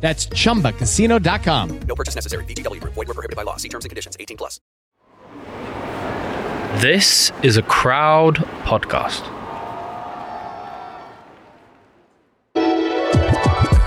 That's chumbacasino.com. No purchase necessary. VGW Group. Void were prohibited by law. See terms and conditions. 18 plus. This is a crowd podcast.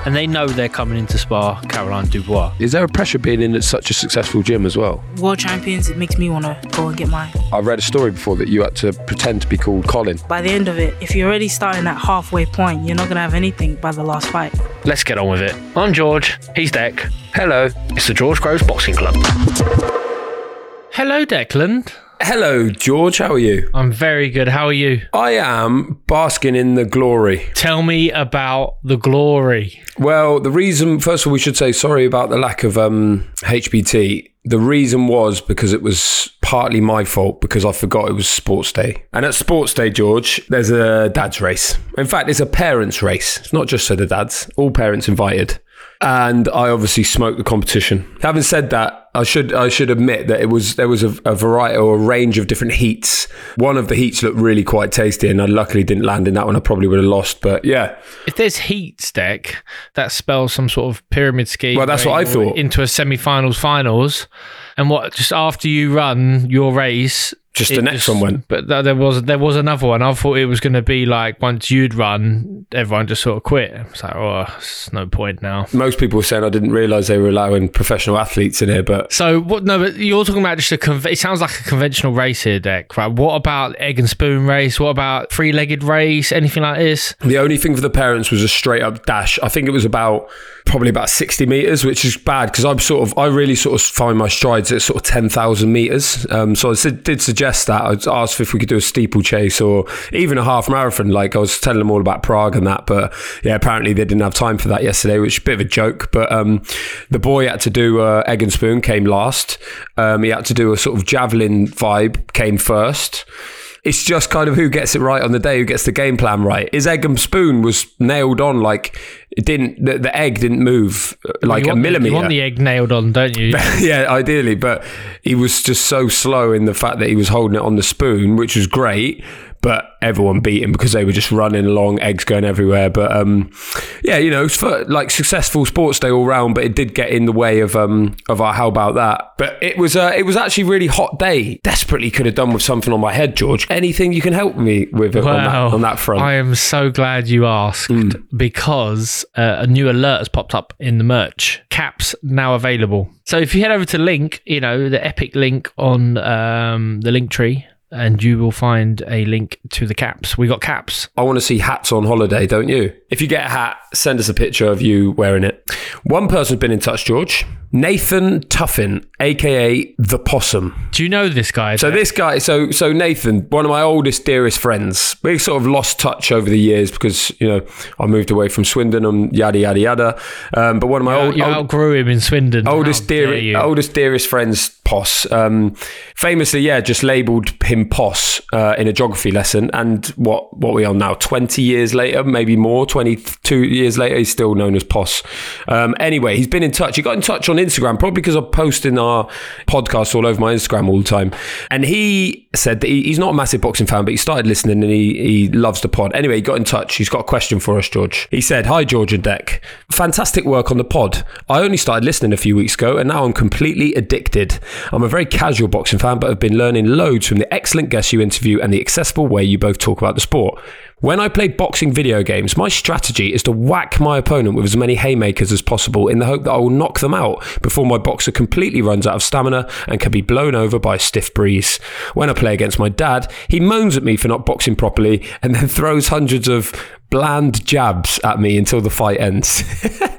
And they know they're coming in to spar Caroline Dubois. Is there a pressure being in at such a successful gym as well? world champions, it makes me want to go and get mine. I've read a story before that you had to pretend to be called Colin. By the end of it, if you're already starting at halfway point, you're not going to have anything by the last fight. Let's get on with it. I'm George. He's Dec. Hello. It's the George Groves Boxing Club. Hello, Declan. Hello, George. How are you? I'm very good. How are you? I am basking in the glory. Tell me about the glory. Well, the reason, first of all, we should say sorry about the lack of um, HBT. The reason was because it was partly my fault because I forgot it was sports day. And at sports day, George, there's a dad's race. In fact, it's a parents' race. It's not just for the dads, all parents invited. And I obviously smoked the competition. Having said that, I should I should admit that it was there was a, a variety or a range of different heats. One of the heats looked really quite tasty, and I luckily didn't land in that one. I probably would have lost, but yeah, If there's heat Dec, that spells some sort of pyramid scheme. Well, that's what I thought. Into a semi-finals, finals, and what? Just after you run your race, Just it the next one went. But th- there was there was another one. I thought it was going to be like once you'd run, everyone just sort of quit. It's like, oh, it's no point now. most people were saying I didn't realise they were allowing professional athletes in here, but So what? No, but you're talking about just a. Conv- it sounds like a conventional race here, Dec. Right? What about egg and spoon race? What about three-legged race? Anything like this? The only thing for the parents was a straight up dash. I think it was about probably about 60 meters, which is bad because I'm sort of, I really sort of find my strides at sort of 10,000 meters. Um, so I did suggest that. I asked if we could do a steeplechase or even a half marathon. Like I was telling them all about Prague and that. But yeah, apparently they didn't have time for that yesterday, which is a bit of a joke. But um, the boy had to do uh, egg and spoon, came last. Um, he had to do a sort of javelin vibe, came first. It's just kind of who gets it right on the day, who gets the game plan right. His egg and spoon was nailed on, like it didn't. The, the egg didn't move uh, like you a the- millimeter. you want the egg nailed on, don't you? yeah, ideally, but he was just so slow in the fact that he was holding it on the spoon, which was great. But everyone beat him because they were just running along, eggs going everywhere. But um, yeah, you know, it's for like successful sports day all round. But it did get in the way of um of our how about that. But it was uh, it was actually a really hot day. Desperately could have done with something on my head, George. Anything you can help me with on, that, on that front? I am so glad you asked because uh, a new alert has popped up in the merch. Caps now available. So if you head over to link, you know, the epic link on um, the link tree, and you will find a link to the caps. We got caps. I want to see hats on holiday, don't you? If you get a hat, send us a picture of you wearing it. One person's been in touch, George. Nathan Tuffin, aka the Possum. Do you know this guy? So this guy, so so Nathan, one of my oldest, dearest friends. We sort of lost touch over the years because you know I moved away from Swindon and yada yada yada. Um, but one of my you, old, you old outgrew him in Swindon. oldest How dare dear, you. oldest dearest friends, Poss, um, famously, yeah, just labelled him him Poss uh, in a geography lesson, and what what we are now, twenty years later, maybe more, twenty two years later, he's still known as Poss. Um, anyway, he's been in touch. He got in touch on Instagram, probably because I'm posting our podcast all over my Instagram all the time, and he said that he, he's not a massive boxing fan, but he started listening and he he loves the pod. Anyway, he got in touch. He's got a question for us, George. He said, "Hi, George and Dec. Fantastic work on the pod. I only started listening a few weeks ago, and now I'm completely addicted. I'm a very casual boxing fan, but I've been learning loads from the excellent guests you interview and the accessible way you both talk about the sport. When I play boxing video games, my strategy is to whack my opponent with as many haymakers as possible in the hope that I will knock them out before my boxer completely runs out of stamina and can be blown over by a stiff breeze. When I play against my dad, he moans at me for not boxing properly and then throws hundreds of bland jabs at me until the fight ends.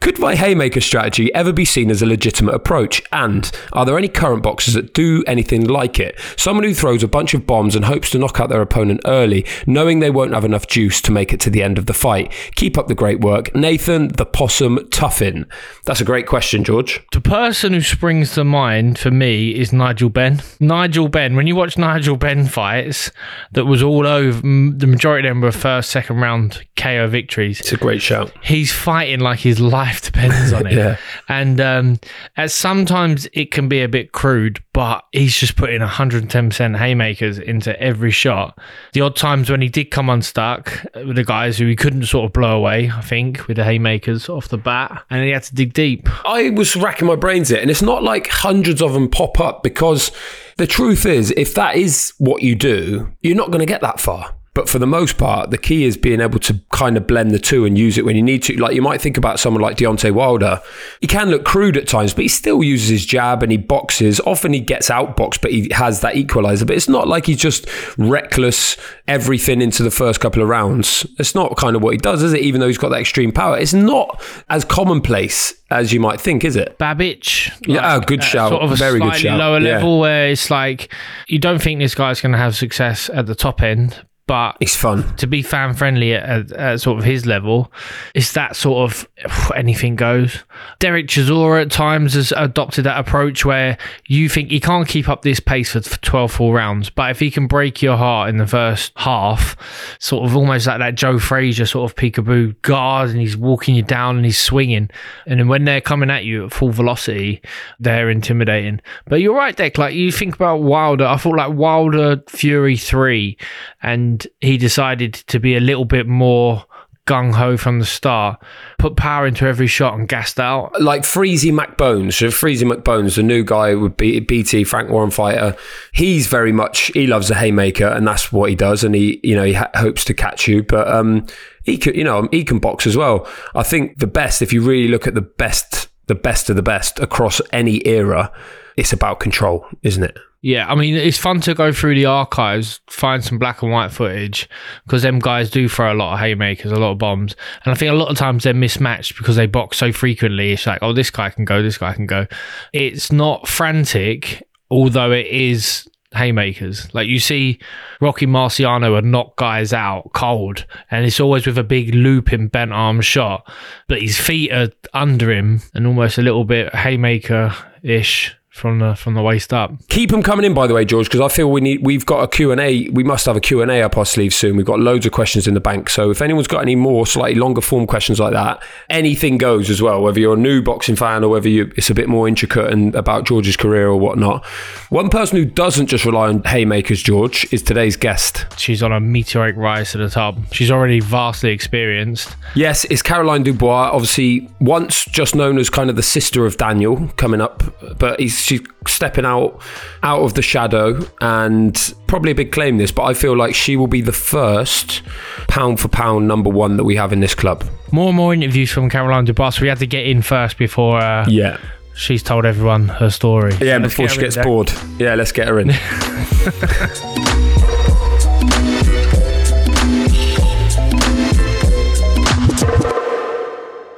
Could my haymaker strategy ever be seen as a legitimate approach? And are there any current boxers that do anything like it? Someone who throws a bunch of bombs and hopes to knock out their opponent early, knowing they won't have enough juice to make it to the end of the fight. Keep up the great work. Nathan the Possum Tuffin. That's a great question, George. The person who springs to mind for me is Nigel Benn. Nigel Benn, when you watch Nigel Benn fights, that was all over, the majority of them were first, second round KO victories. It's a great shout. He's fighting like his life depends on it. Yeah. And um, as sometimes it can be a bit crude, but he's just putting 110% haymakers into every shot. The odd times when he did come unstuck with the guys who he couldn't sort of blow away, I think, with the haymakers off the bat, and he had to dig deep. I was racking my brains it, and it's not like hundreds of them pop up because the truth is, if that is what you do, you're not going to get that far. But for the most part, the key is being able to kind of blend the two and use it when you need to. Like you might think about someone like Deontay Wilder. He can look crude at times, but he still uses his jab and he boxes. Often he gets outboxed, but he has that equalizer. But it's not like he's just reckless everything into the first couple of rounds. It's not kind of what he does, is it? Even though he's got that extreme power, it's not as commonplace as you might think, is it? Babbage. Yeah, oh, good uh, shout. Sort of a Very good slightly shout. lower Yeah. level where it's like you don't think this guy's going to have success at the top end, but it's fun. to be fan friendly at, at, at sort of his level, it's that sort of anything goes. Derek Chisora at times has adopted that approach where you think he can't keep up this pace for 12 full rounds, but if he can break your heart in the first half, sort of almost like that Joe Frazier sort of peekaboo guard, and he's walking you down and he's swinging, and then when they're coming at you at full velocity, they're intimidating. But you're right, Dec. Like you think about Wilder, I thought like Wilder Fury three, and he decided to be a little bit more gung ho from the start, put power into every shot and gassed out. like Freezy McBones. So Freezy McBones, the new guy would be BT Frank Warren fighter. He's very much he loves a haymaker, and that's what he does. And he, you know, he ha- hopes to catch you, but um, he could, you know, he can box as well. I think the best, if you really look at the best, the best of the best across any era, it's about control, isn't it? Yeah, I mean, it's fun to go through the archives, find some black and white footage, because them guys do throw a lot of haymakers, a lot of bombs. And I think a lot of times they're mismatched because they box so frequently. It's like, oh, this guy can go, this guy can go. It's not frantic, although it is haymakers. Like you see Rocky Marciano would knock guys out cold, and it's always with a big looping bent arm shot, but his feet are under him and almost a little bit haymaker ish from the from the waist up. Keep them coming in, by the way, George, because I feel we need. We've got a Q and A. We must have a Q and A up our sleeve soon. We've got loads of questions in the bank. So if anyone's got any more slightly longer form questions like that, anything goes as well. Whether you're a new boxing fan or whether you, it's a bit more intricate and about George's career or whatnot. One person who doesn't just rely on haymakers, George, is today's guest. She's on a meteoric rise to the top. She's already vastly experienced. Yes, it's Caroline Dubois, obviously once just known as kind of the sister of Daniel coming up, but he's, she's stepping out out of the shadow and probably a big claim this, but I feel like she will be the first pound for pound number one that we have in this club. More and more interviews from Caroline Dubois. We had to get in first before uh, Yeah. she's told everyone her story. Yeah, Let's before get she her in, gets Jack. bored. Yeah, let's get her in.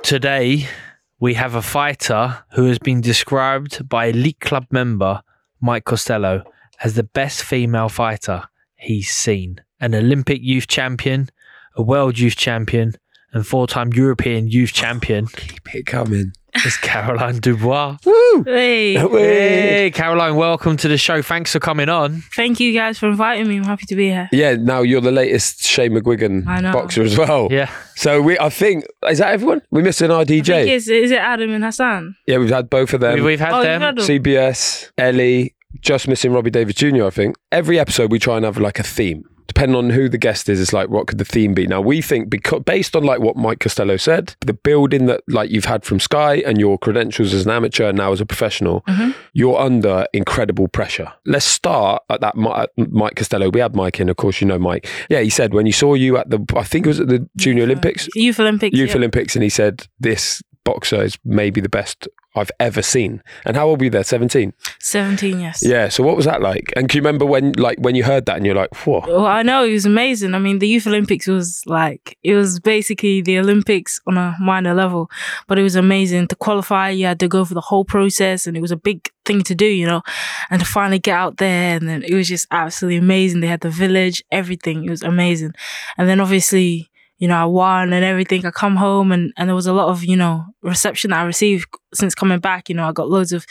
Today, we have a fighter who has been described by Elite Club member Mike Costello as the best female fighter he's seen. An Olympic youth champion, a world youth champion, and four time European youth champion. Keep it coming. It's Caroline Dubois. Hey, Hey, Caroline, welcome to the show. Thanks for coming on. thank you guys for inviting me. I'm happy to be here. Yeah, now you're the latest Shane McGuigan boxer as well. Yeah. So we, I think, is that everyone? We missed an I think RDJ. it's, is it Adam and Hassan? Yeah, we've had both of them. We- We've had Oh, them. had them. CBS, Ellie, just missing Robbie Davies Jr. I think every episode we try and have like a theme. Depending on who the guest is, it's like what could the theme be? Now we think because based on like what Mike Costello said, the building that like you've had from Sky and your credentials as an amateur and now as a professional, mm-hmm. you're under incredible pressure. Let's start at that at Mike Costello. We had Mike in, of course, you know Mike. Yeah, he said when you saw you at the, I think it was at the Junior Olympics, Youth Olympics. Youth yeah. Olympics, and he said this boxer is maybe the best I've ever seen. And how old were you there? Seventeen. 17, yes. Yeah. So what was that like? And can you remember when, like, when you heard that and you're like, whoa? Well, I know it was amazing. I mean, the Youth Olympics was like it was basically the Olympics on a minor level, but it was amazing to qualify. You had to go through the whole process, and it was a big thing to do, you know. And to finally get out there, and then it was just absolutely amazing. They had the village, everything. It was amazing. And then obviously, you know, I won and everything. I come home, and and there was a lot of you know reception that I received since coming back. You know, I got loads of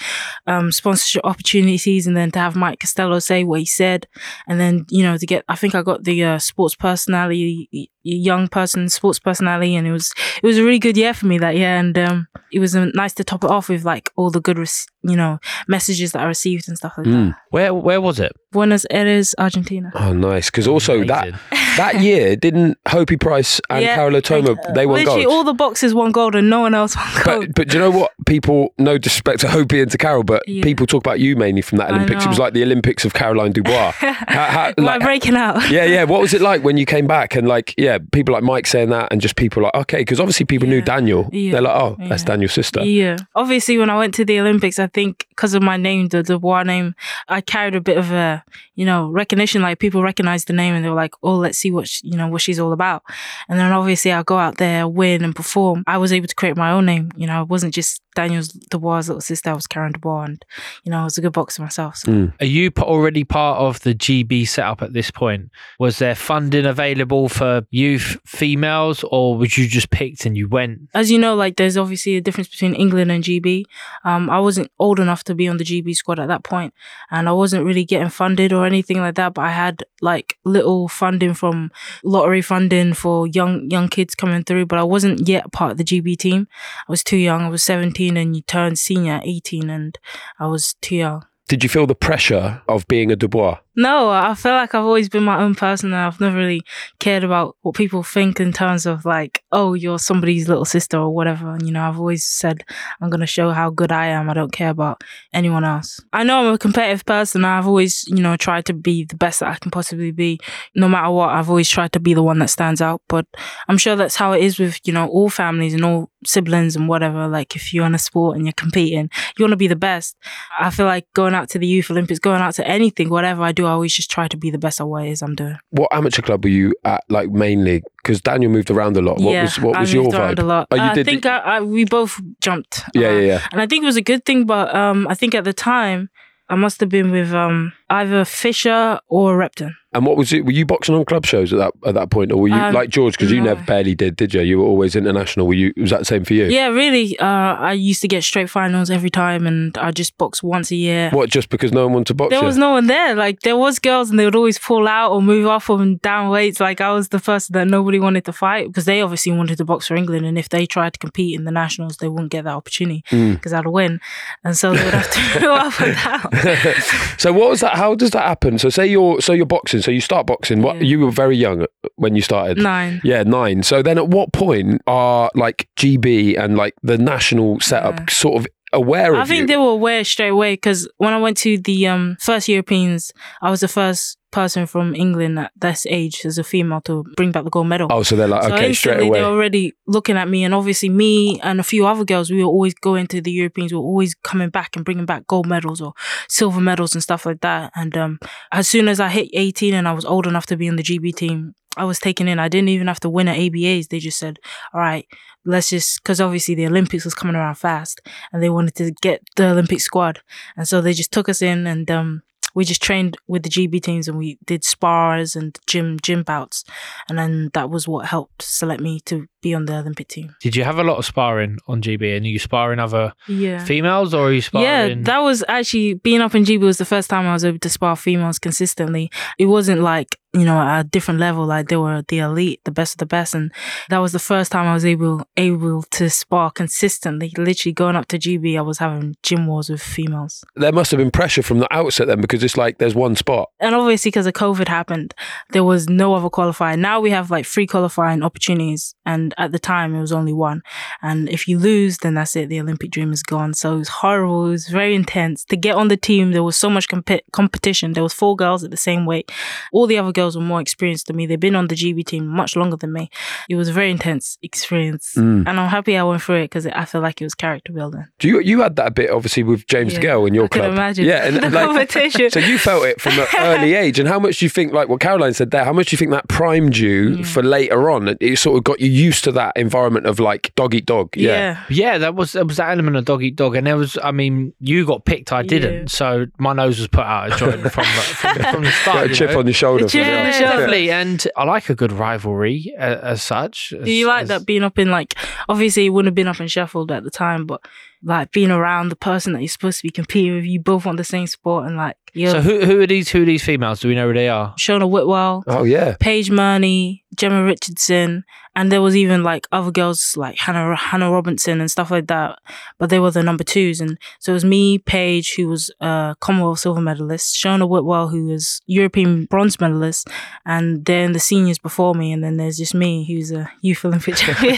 um, sponsorship opportunities, and then to have Mike Costello say what he said, and then you know to get I think I got the uh, sports personality young person sports personality and it was it was a really good year for me that year and um it was um, nice to top it off with like all the good rec- you know messages that I received and stuff like that Where where was it? Buenos Aires Argentina Oh, nice. Because also that Amazing. that year didn't Hopey Price and Yeah, Karol Itauma like, uh, they won literally gold. all the boxes won gold and no one else won gold but, but do you know what? People, no disrespect to Hopey and to Karol, but Yeah. people talk about you mainly from that Olympics. It was like the Olympics of Caroline Dubois. how, how, like, breaking out yeah, yeah. What was it like when you came back and like, yeah, people like Mike saying that and just people like, okay, because obviously people knew Daniel. Yeah. They're like, oh, that's Daniel's sister. Yeah. Obviously, when I went to the Olympics, I think because of my name, the Dubois name, I carried a bit of a, you know, recognition. Like people recognized the name and they were like, oh, let's see what, sh- you know, what she's all about. And then obviously I go out there, win and perform. I was able to create my own name. You know, it wasn't just Daniel's Dubois' little sister. I was Karen Dubois and, you know, I was a good boxer myself. So. Are you already part of the GB setup at this point? Was there funding available for youth females, or was you just picked and you went? as you know, like there's obviously a difference between England and GB. Um, I wasn't old enough to be on the GB squad at that point, and I wasn't really getting funded or anything like that. But I had like little funding from lottery funding for young young kids coming through. But I wasn't yet part of the GB team. I was too young. I was 17, and you turned senior at 18, and I was too young. Did you feel the pressure of being a Dubois? No, I feel like I've always been my own person and I've never really cared about what people think in terms of like, oh, you're somebody's little sister or whatever. And, you know, I've always said, I'm going to show how good I am. I don't care about anyone else. I know I'm a competitive person. I've always, you know, tried to be the best that I can possibly be. No matter what, I've always tried to be the one that stands out. But I'm sure that's how it is with, you know, all families and all siblings and whatever. Like if you're in a sport and you're competing, you want to be the best. I feel like going out to the Youth Olympics, going out to anything, whatever I do, I always just try to be the best at what it is I'm doing. What amateur club were you at, like mainly? Because Daniel moved around a lot. What yeah, was what I was your moved around vibe? a lot. Oh, you I did- think I, I, we both jumped. Yeah, around. yeah, yeah. And I think it was a good thing, but um, I think at the time I must have been with um either Fisher or Repton. And what was it? Were you boxing on club shows at that at that point, or were you Um, like George? Because you no. never barely did, did you? You were always international. Were you? Was that the same for you? Yeah, really. Uh, I used to get straight finals every time, and I just boxed once a year. What? Just because no one wanted to box There you? was no one there. Like there was girls, and they would always pull out or move off and down weights. Like I was the first that nobody wanted to fight because they obviously wanted to box for England, and if they tried to compete in the nationals, they wouldn't get that opportunity Mm. because I'd win, and so they would have to move up and down. so what was that? How does that happen? So say you're so you're boxing. So you start boxing. What Yeah. you were very young when you started. Nine. Yeah, nine. So then, at what point are like GB and like the national setup Yeah. sort of aware of I think you? they were aware straight away because when I went to the um, first Europeans, I was the first person from England at this age as a female to bring back the gold medal. oh, so they're like So okay, straight away. They're already looking at me, and obviously me and a few other girls, we were always going to the Europeans. We were always coming back and bringing back gold medals or silver medals and stuff like that. And um, as soon as I hit 18 and I was old enough to be in the GB team, I was taken in. I didn't even have to win at ABAs. They just said, "All right, let's just," because obviously the Olympics was coming around fast, and they wanted to get the Olympic squad, and so they just took us in and um. We just trained with the GB teams and we did spars and gym gym bouts, and then that was what helped select me to be on the Olympic team. Did you have a lot of sparring on GB? And are you sparring other Yeah. females or are you sparring? Yeah, that was actually being up in GB was the first time I was able to spar females consistently. It wasn't like you know at a different level, like they were the elite, the best of the best, and that was the first time I was able able to spar consistently. Literally going up to GB, I was having gym wars with females, There must have been pressure from the outset then because it's like there's one spot. and obviously because of COVID happened, there was no other qualifier. Now we have like free qualifying opportunities, and at the time it was only one. And if you lose, then that's it. The Olympic dream is gone. So it was horrible. It was very intense. To get on the team, there was so much comp- competition. There was four girls at the same weight. All the other girls were more experienced than me. They've been on the GB team much longer than me. It was a very intense experience, Mm. and I'm happy I went through it because I feel like it was character building. Do you you had that a bit obviously with James Yeah, DeGale in your I can club? imagine. Yeah, and The like, competition. So you felt it from an early age, and how much do you think, like what Caroline said there, how much do you think that primed you for later on? It sort of got you used to that environment of like dog eat dog. Yeah. yeah. Yeah, that was that was that element of dog eat dog, and there was. I mean, you got picked, I didn't, Yeah. so my nose was put out of joint from the, from, from the start. Got a chip know? on your shoulder. A chip from on that. the Yeah, shoulder. definitely, and I like a good rivalry uh, as such. Do you like as- that being up in like obviously you wouldn't have been up in Sheffield at the time, but like being around the person that you're supposed to be competing with, you both want the same sport and like you're So who who are these? Who are these females? Do we know who they are? Shona Whitwell, Oh yeah. Paige Murney, Gemma Richardson, and there was even like other girls like Hannah Hannah Robinson and stuff like that. But they were the number twos, and so it was me, Paige, who was a Commonwealth silver medalist, Shona Whitwell, who was European bronze medalist, and then the seniors before me, and then there's just me, who's a youth Olympic champion.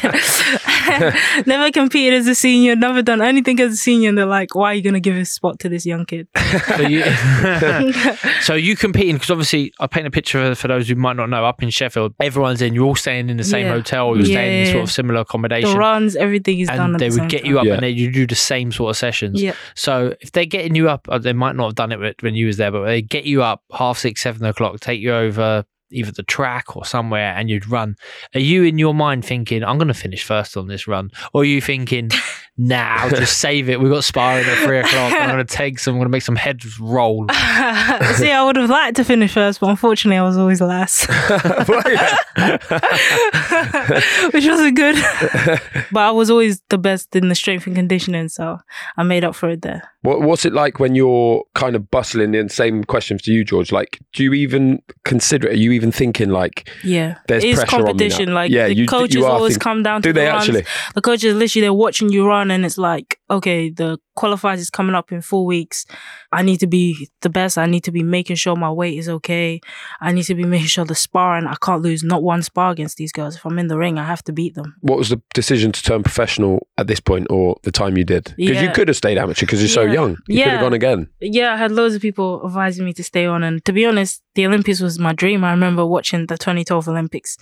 never competed as a senior, never done anything as a senior, and they're like, "Why are you gonna give a spot to this young kid?" So you, so you competing because obviously I paint a picture for, those who might not know. Up in Sheffield, everyone's in. You're all staying in the same Yeah. hotel. You're staying in sort of similar accommodation. the runs, everything is done. and at they the would get time. you up Yeah. and they you do the same sort of sessions. Yeah. So if they're getting you up, uh, they might not have done it when you was there, but they get you up half six, seven o'clock, take you over either the track or somewhere, and you'd run. Are you in your mind thinking, "I'm going to finish first on this run," or are you thinking, "Nah, I'll just save it. We've got sparring at three o'clock. I'm going to take some. I'm going to make some heads roll." See, I would have liked to finish first, but unfortunately, I was always last, which wasn't good. but I was always the best in the strength and conditioning, so I made up for it there. What, what's it like when you're kind of bustling in? Same questions to you, George. Like, do you even consider it? Are you even thinking like, Yeah, There's it's pressure on me now. competition. Like Yeah, the you- you coaches are always think- come down to do the they runs. actually? The coaches literally they're watching you run, and it's like, okay, the qualifiers is coming up in four weeks. I need to be the best. I need to be making sure my weight is okay. I need to be making sure the sparring. I can't lose not one spar against these girls. If I'm in the ring, I have to beat them. what was the decision to turn professional at this point, or the time you did? Because you could have stayed amateur because you're so young. You could have Yeah. gone again. Yeah, I had loads of people advising me to stay on. And to be honest, the Olympics was my dream. I remember watching the 2012 Olympics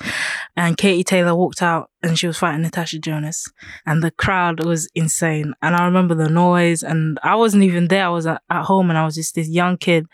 and Katie Taylor walked out and she was fighting Natasha Jonas and the crowd was insane. And I remember the noise and I wasn't even there. I was at, at home and I was just this young kid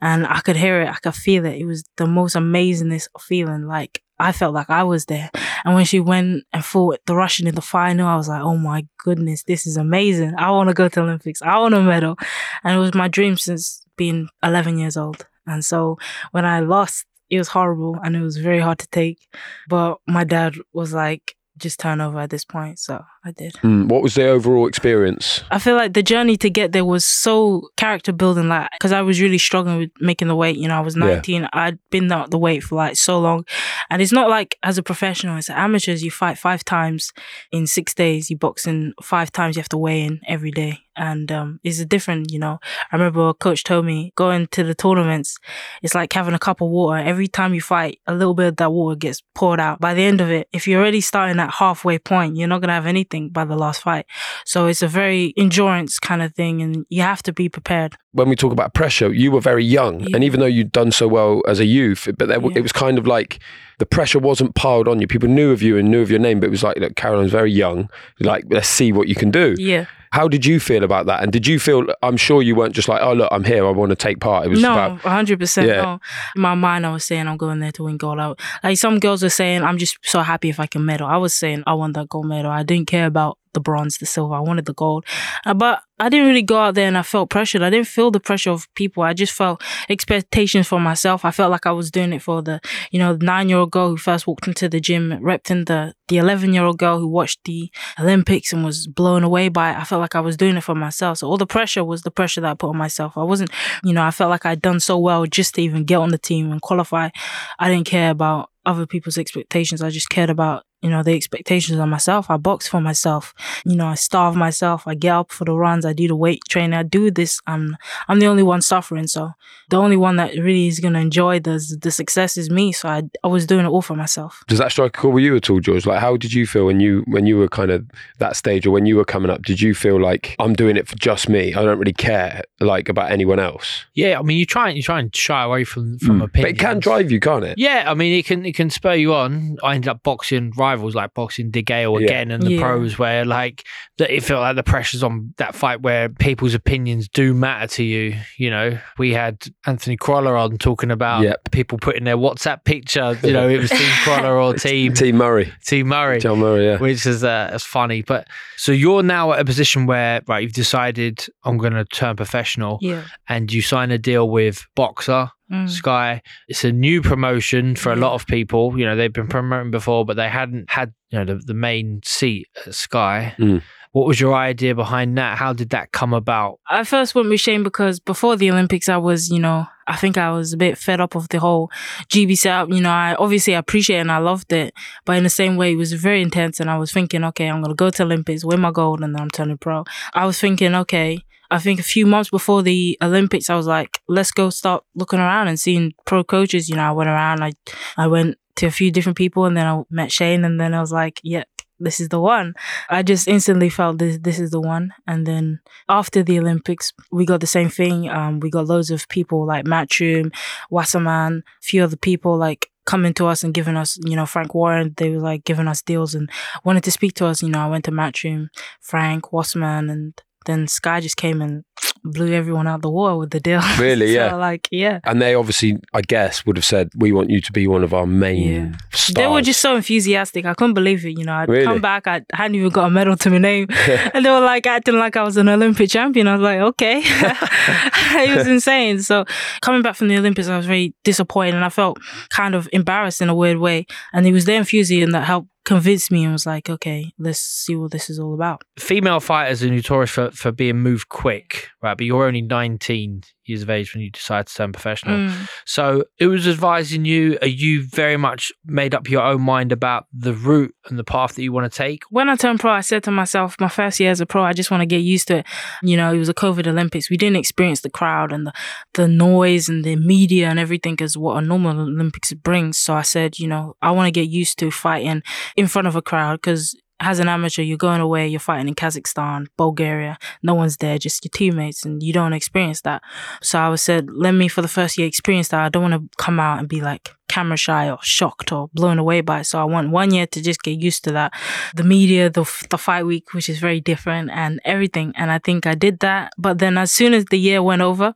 and I could hear it. I could feel it. It was the most amazingest feeling. Like I felt like I was there. And when she went and fought the Russian in the final, I was like, oh my goodness, this is amazing. I want to go to Olympics. I want a medal. And it was my dream since being 11 years old. And so when I lost, it was horrible and it was very hard to take. But my dad was like, just turn over at this point. So I did. Mm, what was the overall experience? I feel like the journey to get there was so character building, like, because I was really struggling with making the weight. You know, I was Yeah. 19, I'd been out the weight for like so long. And it's not like as a professional, it's amateurs, you fight five times in six days, you box in five times, you have to weigh in every day. And um, it's a different, you know. I remember a coach told me going to the tournaments, it's like having a cup of water. Every time you fight, a little bit of that water gets poured out. By the end of it, if you're already starting at halfway point, you're not going to have anything by the last fight. So it's a very endurance kind of thing, and you have to be prepared. When we talk about pressure, you were very young, Yeah. and even though you'd done so well as a youth, but there, Yeah. it was kind of like the pressure wasn't piled on you. People knew of you and knew of your name, but it was like, look, Caroline's very young. Like, let's see what you can do. Yeah. How did you feel about that? And did you feel? I'm sure you weren't just like, oh look, I'm here. I want to take part. It was no, about hundred percent. Yeah. No, in my mind, I was saying I'm going there to win gold. I, like some girls were saying, I'm just so happy if I can medal. I was saying I want that gold medal. I didn't care about the bronze, the silver. I wanted the gold. Uh, but I didn't really go out there and I felt pressured. I didn't feel the pressure of people. I just felt expectations for myself. I felt like I was doing it for the, you know, nine year old girl who first walked into the gym, repped in the, the 11 year old girl who watched the Olympics and was blown away by it. I felt like I was doing it for myself. So all the pressure was the pressure that I put on myself. I wasn't, you know, I felt like I'd done so well just to even get on the team and qualify. I didn't care about other people's expectations. I just cared about you know, the expectations on myself. I box for myself. You know, I starve myself. I get up for the runs. I do the weight training. I do this. I'm, I'm the only one suffering. So the only one that really is going to enjoy the, the success is me. So I, I was doing it all for myself. Does that strike a chord with you at all, George? Like, how did you feel when you when you were kind of that stage, or when you were coming up? Did you feel like I'm doing it for just me? I don't really care like about anyone else. Yeah, I mean, you try and you try and shy away from from hmm. But opinions. it can drive you, can't it? Yeah, I mean, it can it can spur you on. I ended up boxing rivals like boxing DeGale Yeah. again and the Yeah. pros, where like that it felt like the pressures on that fight where people's opinions do matter to you. You know, we had Anthony Crolla on talking about Yep. people putting their WhatsApp picture. You know, it was Team Crolla or Team Team Murray, Team Murray. John Murray. Yeah. Which is uh, is funny, but so you're now at a position where right, you've decided I'm going to turn professional, Yeah. and you sign a deal with Boxxer, Mm. Sky. It's a new promotion for a lot of people. You know, they've been promoting before, but they hadn't had you know the, the main seat at Sky. Mm. What was your idea behind that? How did that come about? I first went with Shane because before the Olympics, I was, you know, I think I was a bit fed up of the whole GB setup. You know, I obviously appreciate it and I loved it, but in the same way, it was very intense. And I was thinking, okay, I'm gonna go to Olympics, win my gold, and then I'm turning pro. I was thinking, okay. I think a few months before the Olympics, I was like, let's go start looking around and seeing pro coaches. You know, I went around, I, I went to a few different people and then I met Shane and then I was like, yeah, this is the one. I just instantly felt this this is the one. And then after the Olympics, we got the same thing. Um, we got loads of people like Matchroom, Wasserman, a few other people like coming to us and giving us, you know, Frank Warren, they were like giving us deals and wanted to speak to us. You know, I went to Matchroom, Frank, Wasserman, and then Sky just came and blew everyone out the water with the deal. Really? so, Yeah. Like, yeah. And they obviously, I guess, would have said, "We want you to be one of our main Yeah. stars." They were just so enthusiastic. I couldn't believe it. You know, I'd Really? come back, I hadn't even got a medal to my name. and they were like acting like I was an Olympic champion. I was like, okay. it was insane. So coming back from the Olympics, I was very disappointed and I felt kind of embarrassed in a weird way. And it was their enthusiasm that helped convince me and was like, okay, let's see what this is all about. Female fighters are notorious for, for being moved quick, right? But you're only 19 years of age when you decide to turn professional. Mm. So it was advising you, are you very much made up your own mind about the route and the path that you want to take? when I turned pro, I said to myself, my first year as a pro, I just want to get used to it. You know, it was a COVID Olympics. We didn't experience the crowd and the, the noise and the media and everything as what a normal Olympics brings. So I said, you know, I want to get used to fighting in front of a crowd because as an amateur, you're going away, you're fighting in Kazakhstan, Bulgaria, no one's there, just your teammates, and you don't experience that. So I was said, let me for the first year experience that. I don't want to come out and be like camera shy or shocked or blown away by. So I want one year to just get used to that. The media, the, the fight week, which is very different and everything. And I think I did that. But then as soon as the year went over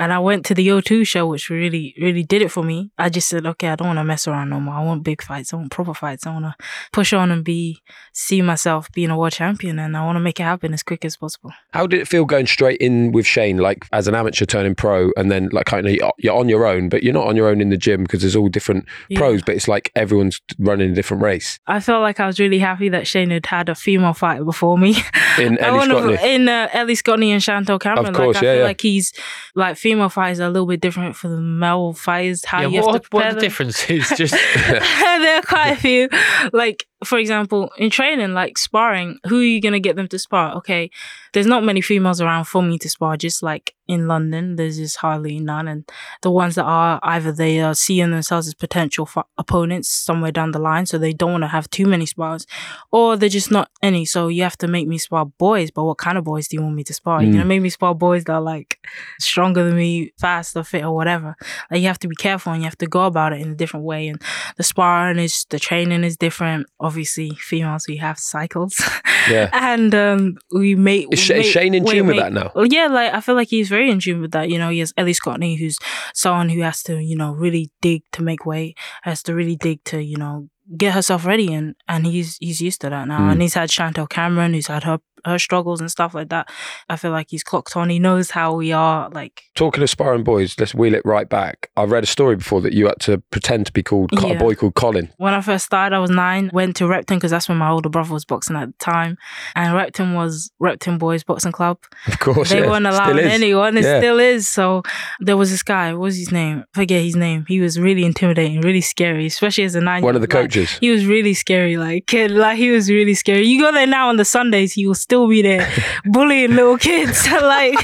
and I went to the O2 show, which really, really did it for me, I just said, okay, I don't want to mess around no more. I want big fights. I want proper fights. I want to push on and be, see myself being a world champion and I want to make it happen as quick as possible. How did it feel going straight in with Shane, like as an amateur turning pro, and then like kind of you're on your own, but you're not on your own in the gym because there's all different Yeah. pros, but it's like everyone's running a different race. I felt like I was really happy that Shane had had a female fighter before me. In Ellie wanna- in uh, Ellie Scotney and Chantelle Cameron. Of course, like, I yeah, feel yeah. like he's like female fighters are a little bit different for the male fighters. How yeah, you what, have to what prepare the them. difference is just there are quite a few. Like, for example, in training, like sparring, who are you going to get them to spar? Okay, there's not many females around for me to spar, just like in London, there's just hardly none. And the ones that are, either they are seeing themselves as potential opponents somewhere down the line, so they don't want to have too many spars, or they're just not any. So you have to make me spar boys, but what kind of boys do you want me to spar? Mm. going to make me spar boys that are like stronger than me, faster, fit, or whatever. Like, you have to be careful and you have to go about it in a different way. And the sparring is the training is different. Obviously, females we have cycles, Yeah. and um, we make. Is Sh- we is Shane in tune with make- that now? Well, yeah, like I feel like he's very in tune with that. You know, he has Ellie Scotney who's someone who has to, you know, really dig to make weight, has to really dig to, you know, get herself ready and and he's he's used to that now Mm. and he's had Chantelle Cameron who's had her her struggles and stuff like that I feel like he's clocked on he knows how we are like Talking of sparring boys, let's wheel it right back. I read a story before that you had to pretend to be called a boy called Colin. when I first started I was nine went to Repton because that's when my older brother was boxing at the time and Repton was Repton Boys Boxing Club Of course, they yeah, weren't allowing anyone. It Yeah. still is. So there was this guy. What was his name? I forget his name. He was really intimidating, really scary, especially as a nine. One of the like, coaches. he was really scary. Like like he was really scary. You go there now on the Sundays, he will still be there bullying little kids. like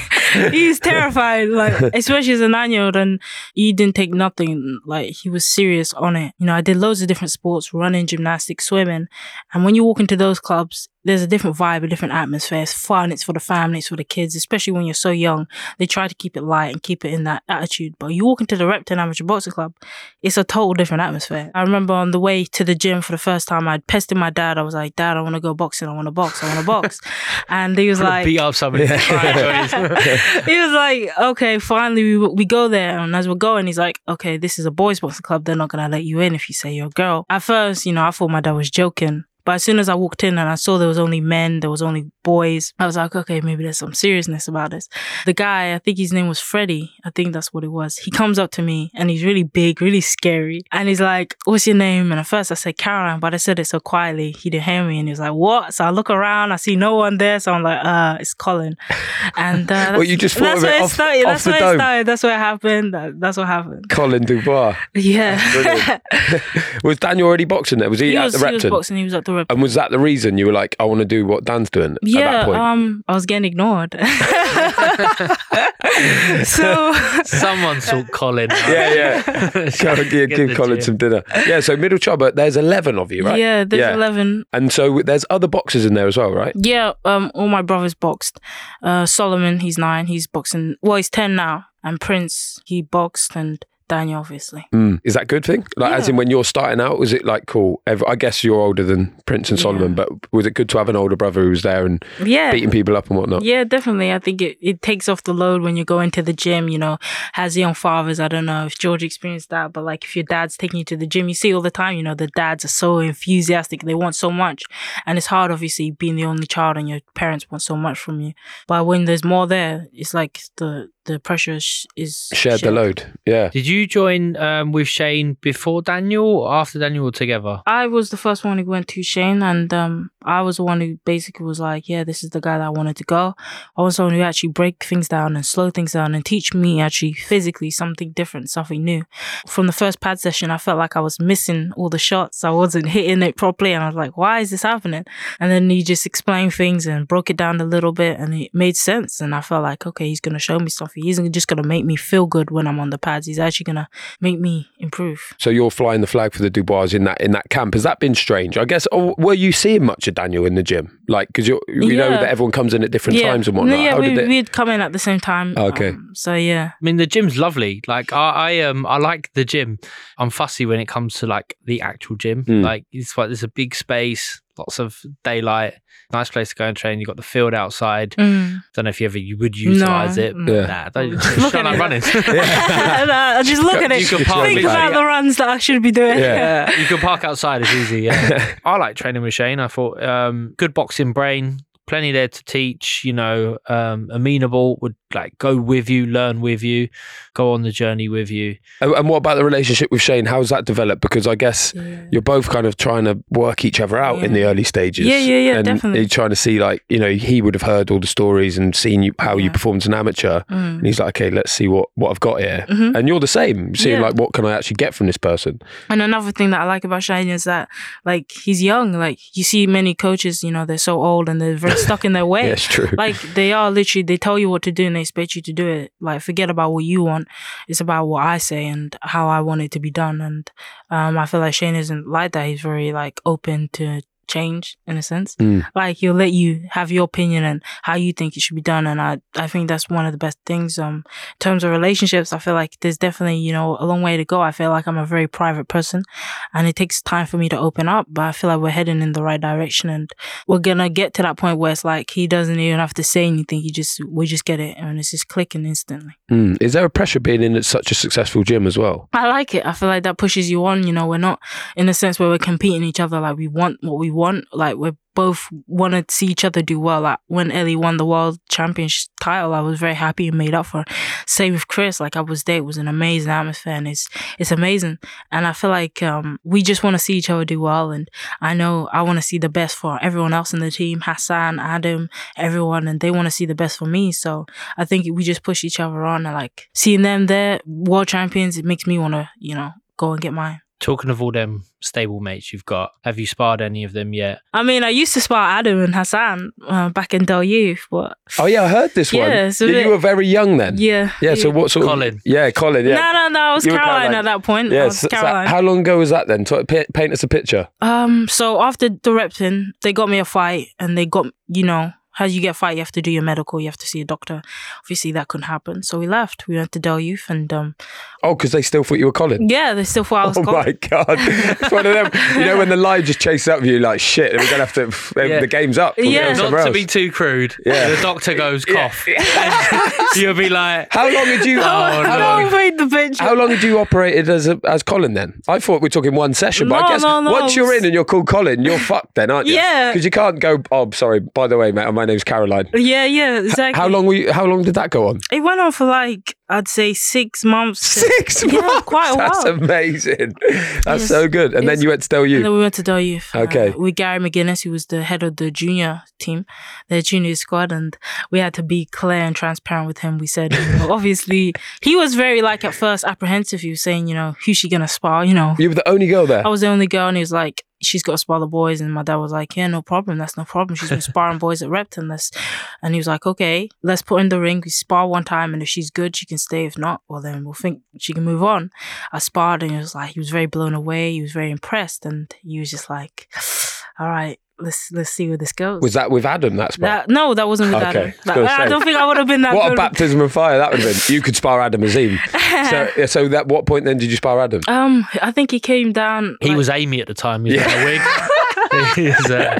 he's terrified. Like especially as a nine year old, and he didn't take nothing. Like he was serious on it. You know, I did loads of different sports: running, gymnastics, swimming. And when you walk into those clubs, there's a different vibe, a different atmosphere. It's fun. It's for the family. It's for the kids, especially when you're so young. They try to keep it light and keep it in that attitude. But you walk into the Repton Amateur Boxing Club, it's a total different atmosphere. I remember on the way to the gym for the first time, I'd pestered my dad. I was like, Dad, I want to go boxing. I want to box. I want to box. and he was like, beat up somebody. he was like, okay, finally we, we go there. And as we're going, he's like, okay, this is a boys' boxing club. They're not going to let you in if you say you're a girl. At first, you know, I thought my dad was joking. But as soon as I walked in and I saw there was only men, there was only boys, I was like, okay, maybe there's some seriousness about this. The guy, I think his name was Freddie. I think that's what it was. He comes up to me and he's really big, really scary. And he's like, what's your name? And at first I said Caroline, but I said it so quietly. He didn't hear me. And he was like, what? So I look around, I see no one there. So I'm like, uh, it's Colin. And uh, Well, you just that's it where it off- started. That's where dome. it started. That's what happened. That, that's what happened. Colin Dubois. Yeah. Was Daniel already boxing there? Was he, he, at was, the he was boxing. He was at the Repton. and was that the reason you were like, I want to do what Dan's doing at Yeah, that point? um, I was getting ignored. so Someone saw Colin. yeah, yeah. Go give, give Colin gym. some dinner. Yeah, so middle child, but there's 11 of you, right? yeah, there's eleven. And so there's other boxes in there as well, right? Yeah, um, all my brothers boxed. Uh, Solomon, he's nine. He's boxing. Well, he's ten now. And Prince, he boxed, and Daniel, obviously. Mm. Is that a good thing? Like, as in when you're starting out, was it like cool? I guess you're older than Prince and Solomon, Yeah. but was it good to have an older brother who was there and Yeah. beating people up and whatnot? Yeah, definitely. I think it, it takes off the load when you go into the gym, you know, as young fathers. I don't know if George experienced that, but like if your dad's taking you to the gym, you see all the time, you know, the dads are so enthusiastic. They want so much. And it's hard, obviously, being the only child and your parents want so much from you. But when there's more there, it's like the, the pressure is, is Shared the load. Yeah. Did you join um, with Shane before Daniel or after Daniel or together? I was the first one who went to Shane, and um, I was the one who basically was like, "Yeah, this is the guy that I wanted to go." I was someone who actually break things down and slow things down and teach me actually physically something different, something new. From the first pad session, I felt like I was missing all the shots. I wasn't hitting it properly, and I was like, "Why is this happening?" And then he just explained things and broke it down a little bit, and it made sense. And I felt like, okay, he's gonna show me something. He isn't just gonna make me feel good when I'm on the pads. He's actually gonna make me improve. So you're flying the flag for the Dubois in that in that camp. Has that been strange? I guess. Or were you seeing much of Daniel in the gym? Like, because you you know that everyone comes in at different times and No, whatnot. yeah, How we, did it? we'd come in at the same time. Oh, Okay. Um, so yeah. I mean, the gym's lovely. Like, I, I um, I like the gym. I'm fussy when it comes to like the actual gym. Mm. Like, it's like there's a big space, lots of daylight, nice place to go and train. You got the field outside. Mm. Don't know if you ever you would utilize it. no. Yeah. Nah, don't, Look it's at not like it. running. Nah, just look at You it. can park Think it. about the runs that I should be doing. Yeah. Yeah, you can park outside. It's easy. Yeah, I like training with Shane. I thought um, good boxing brain, plenty there to teach. You know, um, amenable would like go with you, learn with you, go on the journey with you. And and what about the relationship with Shane? How's that developed? Because I guess Yeah. you're both kind of trying to work each other out in the early stages. Yeah, yeah, yeah, and definitely. You're trying to see, like, you know, he would have heard all the stories and seen you, how you performed as an amateur. Mm. And he's like, okay, let's see what, what I've got here. Mhm. And you're the same, seeing, Yeah. like, what can I actually get from this person? And another thing that I like about Shane is that, like, he's young. Like, you see many coaches, you know, they're so old and they're very stuck in their way. Yeah, it's true. Like, they are literally, they tell you what to do and they expect you to do it. Like, forget about what you want. It's about what I say and how I want it to be done. And um, I feel like Shane isn't like that. He's very, like, open to change in a sense. Mm. Like he'll let you have your opinion and how you think it should be done. And I, I think that's one of the best things. Um, in terms of relationships, I feel like there's definitely, you know, a long way to go. I feel like I'm a very private person and it takes time for me to open up, but I feel like we're heading in the right direction and we're gonna get to that point where it's like he doesn't even have to say anything. He just, we just get it and it's just clicking instantly. Mm. Is there a pressure being in such a successful gym as well? I like it. I feel like that pushes you on. You know, we're not in a sense where we're competing each other. Like we want what we want. Like we're both want to see each other do well. Like when Ellie won the world championship title, I was very happy and made up for. it. Same with Chris. Like I was there. It was an amazing atmosphere, and it's it's amazing. And I feel like um, we just want to see each other do well. And I know I want to see the best for everyone else in the team, Hassan, Adam, everyone, and they want to see the best for me. So I think we just push each other on, and like seeing them there, world champions, it makes me want to, you know, go and get mine. Talking of all them stable mates you've got, have you sparred any of them yet? I mean, I used to spar Adam and Hassan uh, back in Dale Youth, but Oh yeah, I heard this one. Yeah, it's a you were very young then. yeah. Yeah. So what sort Colin. of? Yeah, Colin. Yeah. No, no, no. I was You Caroline, Caroline. at that point. I Yeah. was so- so how long ago was that then? Paint us a picture. um. So after the Repton, they got me a fight, and they got you know. How you get a fight, you have to do your medical, you have to see a doctor. Obviously, that couldn't happen. So we left. We went to Dale Youth, and um, Oh, because they still thought you were Colin. yeah, they still thought I was Oh Colin. my god! It's one of them. You know when the line just chases up with you, like shit. We're gonna have to. Yeah. The game's up. We're Yeah. Not somewhere to else. be too crude. Yeah. The doctor goes cough. You'll be like, How long had you? Oh, how, no. long, Don't the picture. how long had you operated as a, as Colin then? I thought we are talking one session, but I guess no, no, once it you're in and you're called Colin, you're fucked then, aren't you? Yeah. Because you can't go. Oh, sorry. By the way, mate, my name's Caroline. Yeah, yeah, exactly. How long were you? How long did that go on? It went on for like I'd say six months. Six Yeah, months. quite a while. That's amazing. That's Yes. so good. And then you went to Dale And then we went to Dale Youth. uh, Okay. with Gary McGuinness, who was the head of the junior team, the junior squad, and we had to be clear and transparent with him. We said, you know, obviously, he was very like at first apprehensive. He was saying, you know, who's she gonna spar? You know, You were the only girl there. I was the only girl, and he was like, she's got to spar the boys, and my dad was like, yeah, no problem, that's no problem. She's been sparring boys at Repton, let's, and he was like, okay, let's put her in the ring. We spar one time, and if she's good, she can stay. If not, well then we'll think she can move on. I sparred, and he was like, he was very blown away. He was very impressed, and he was just like, all right, let's let's see where this goes. Was that with Adam? That's that, no, that wasn't with Okay, Adam. I Like, gonna I don't think I would have been that what a baptism of fire that would have been. You could spar Adam Azim. so, so at what point then did you spar Adam? um, I think he came down. he like- was Amy at the time. He was in a wig. He was, uh,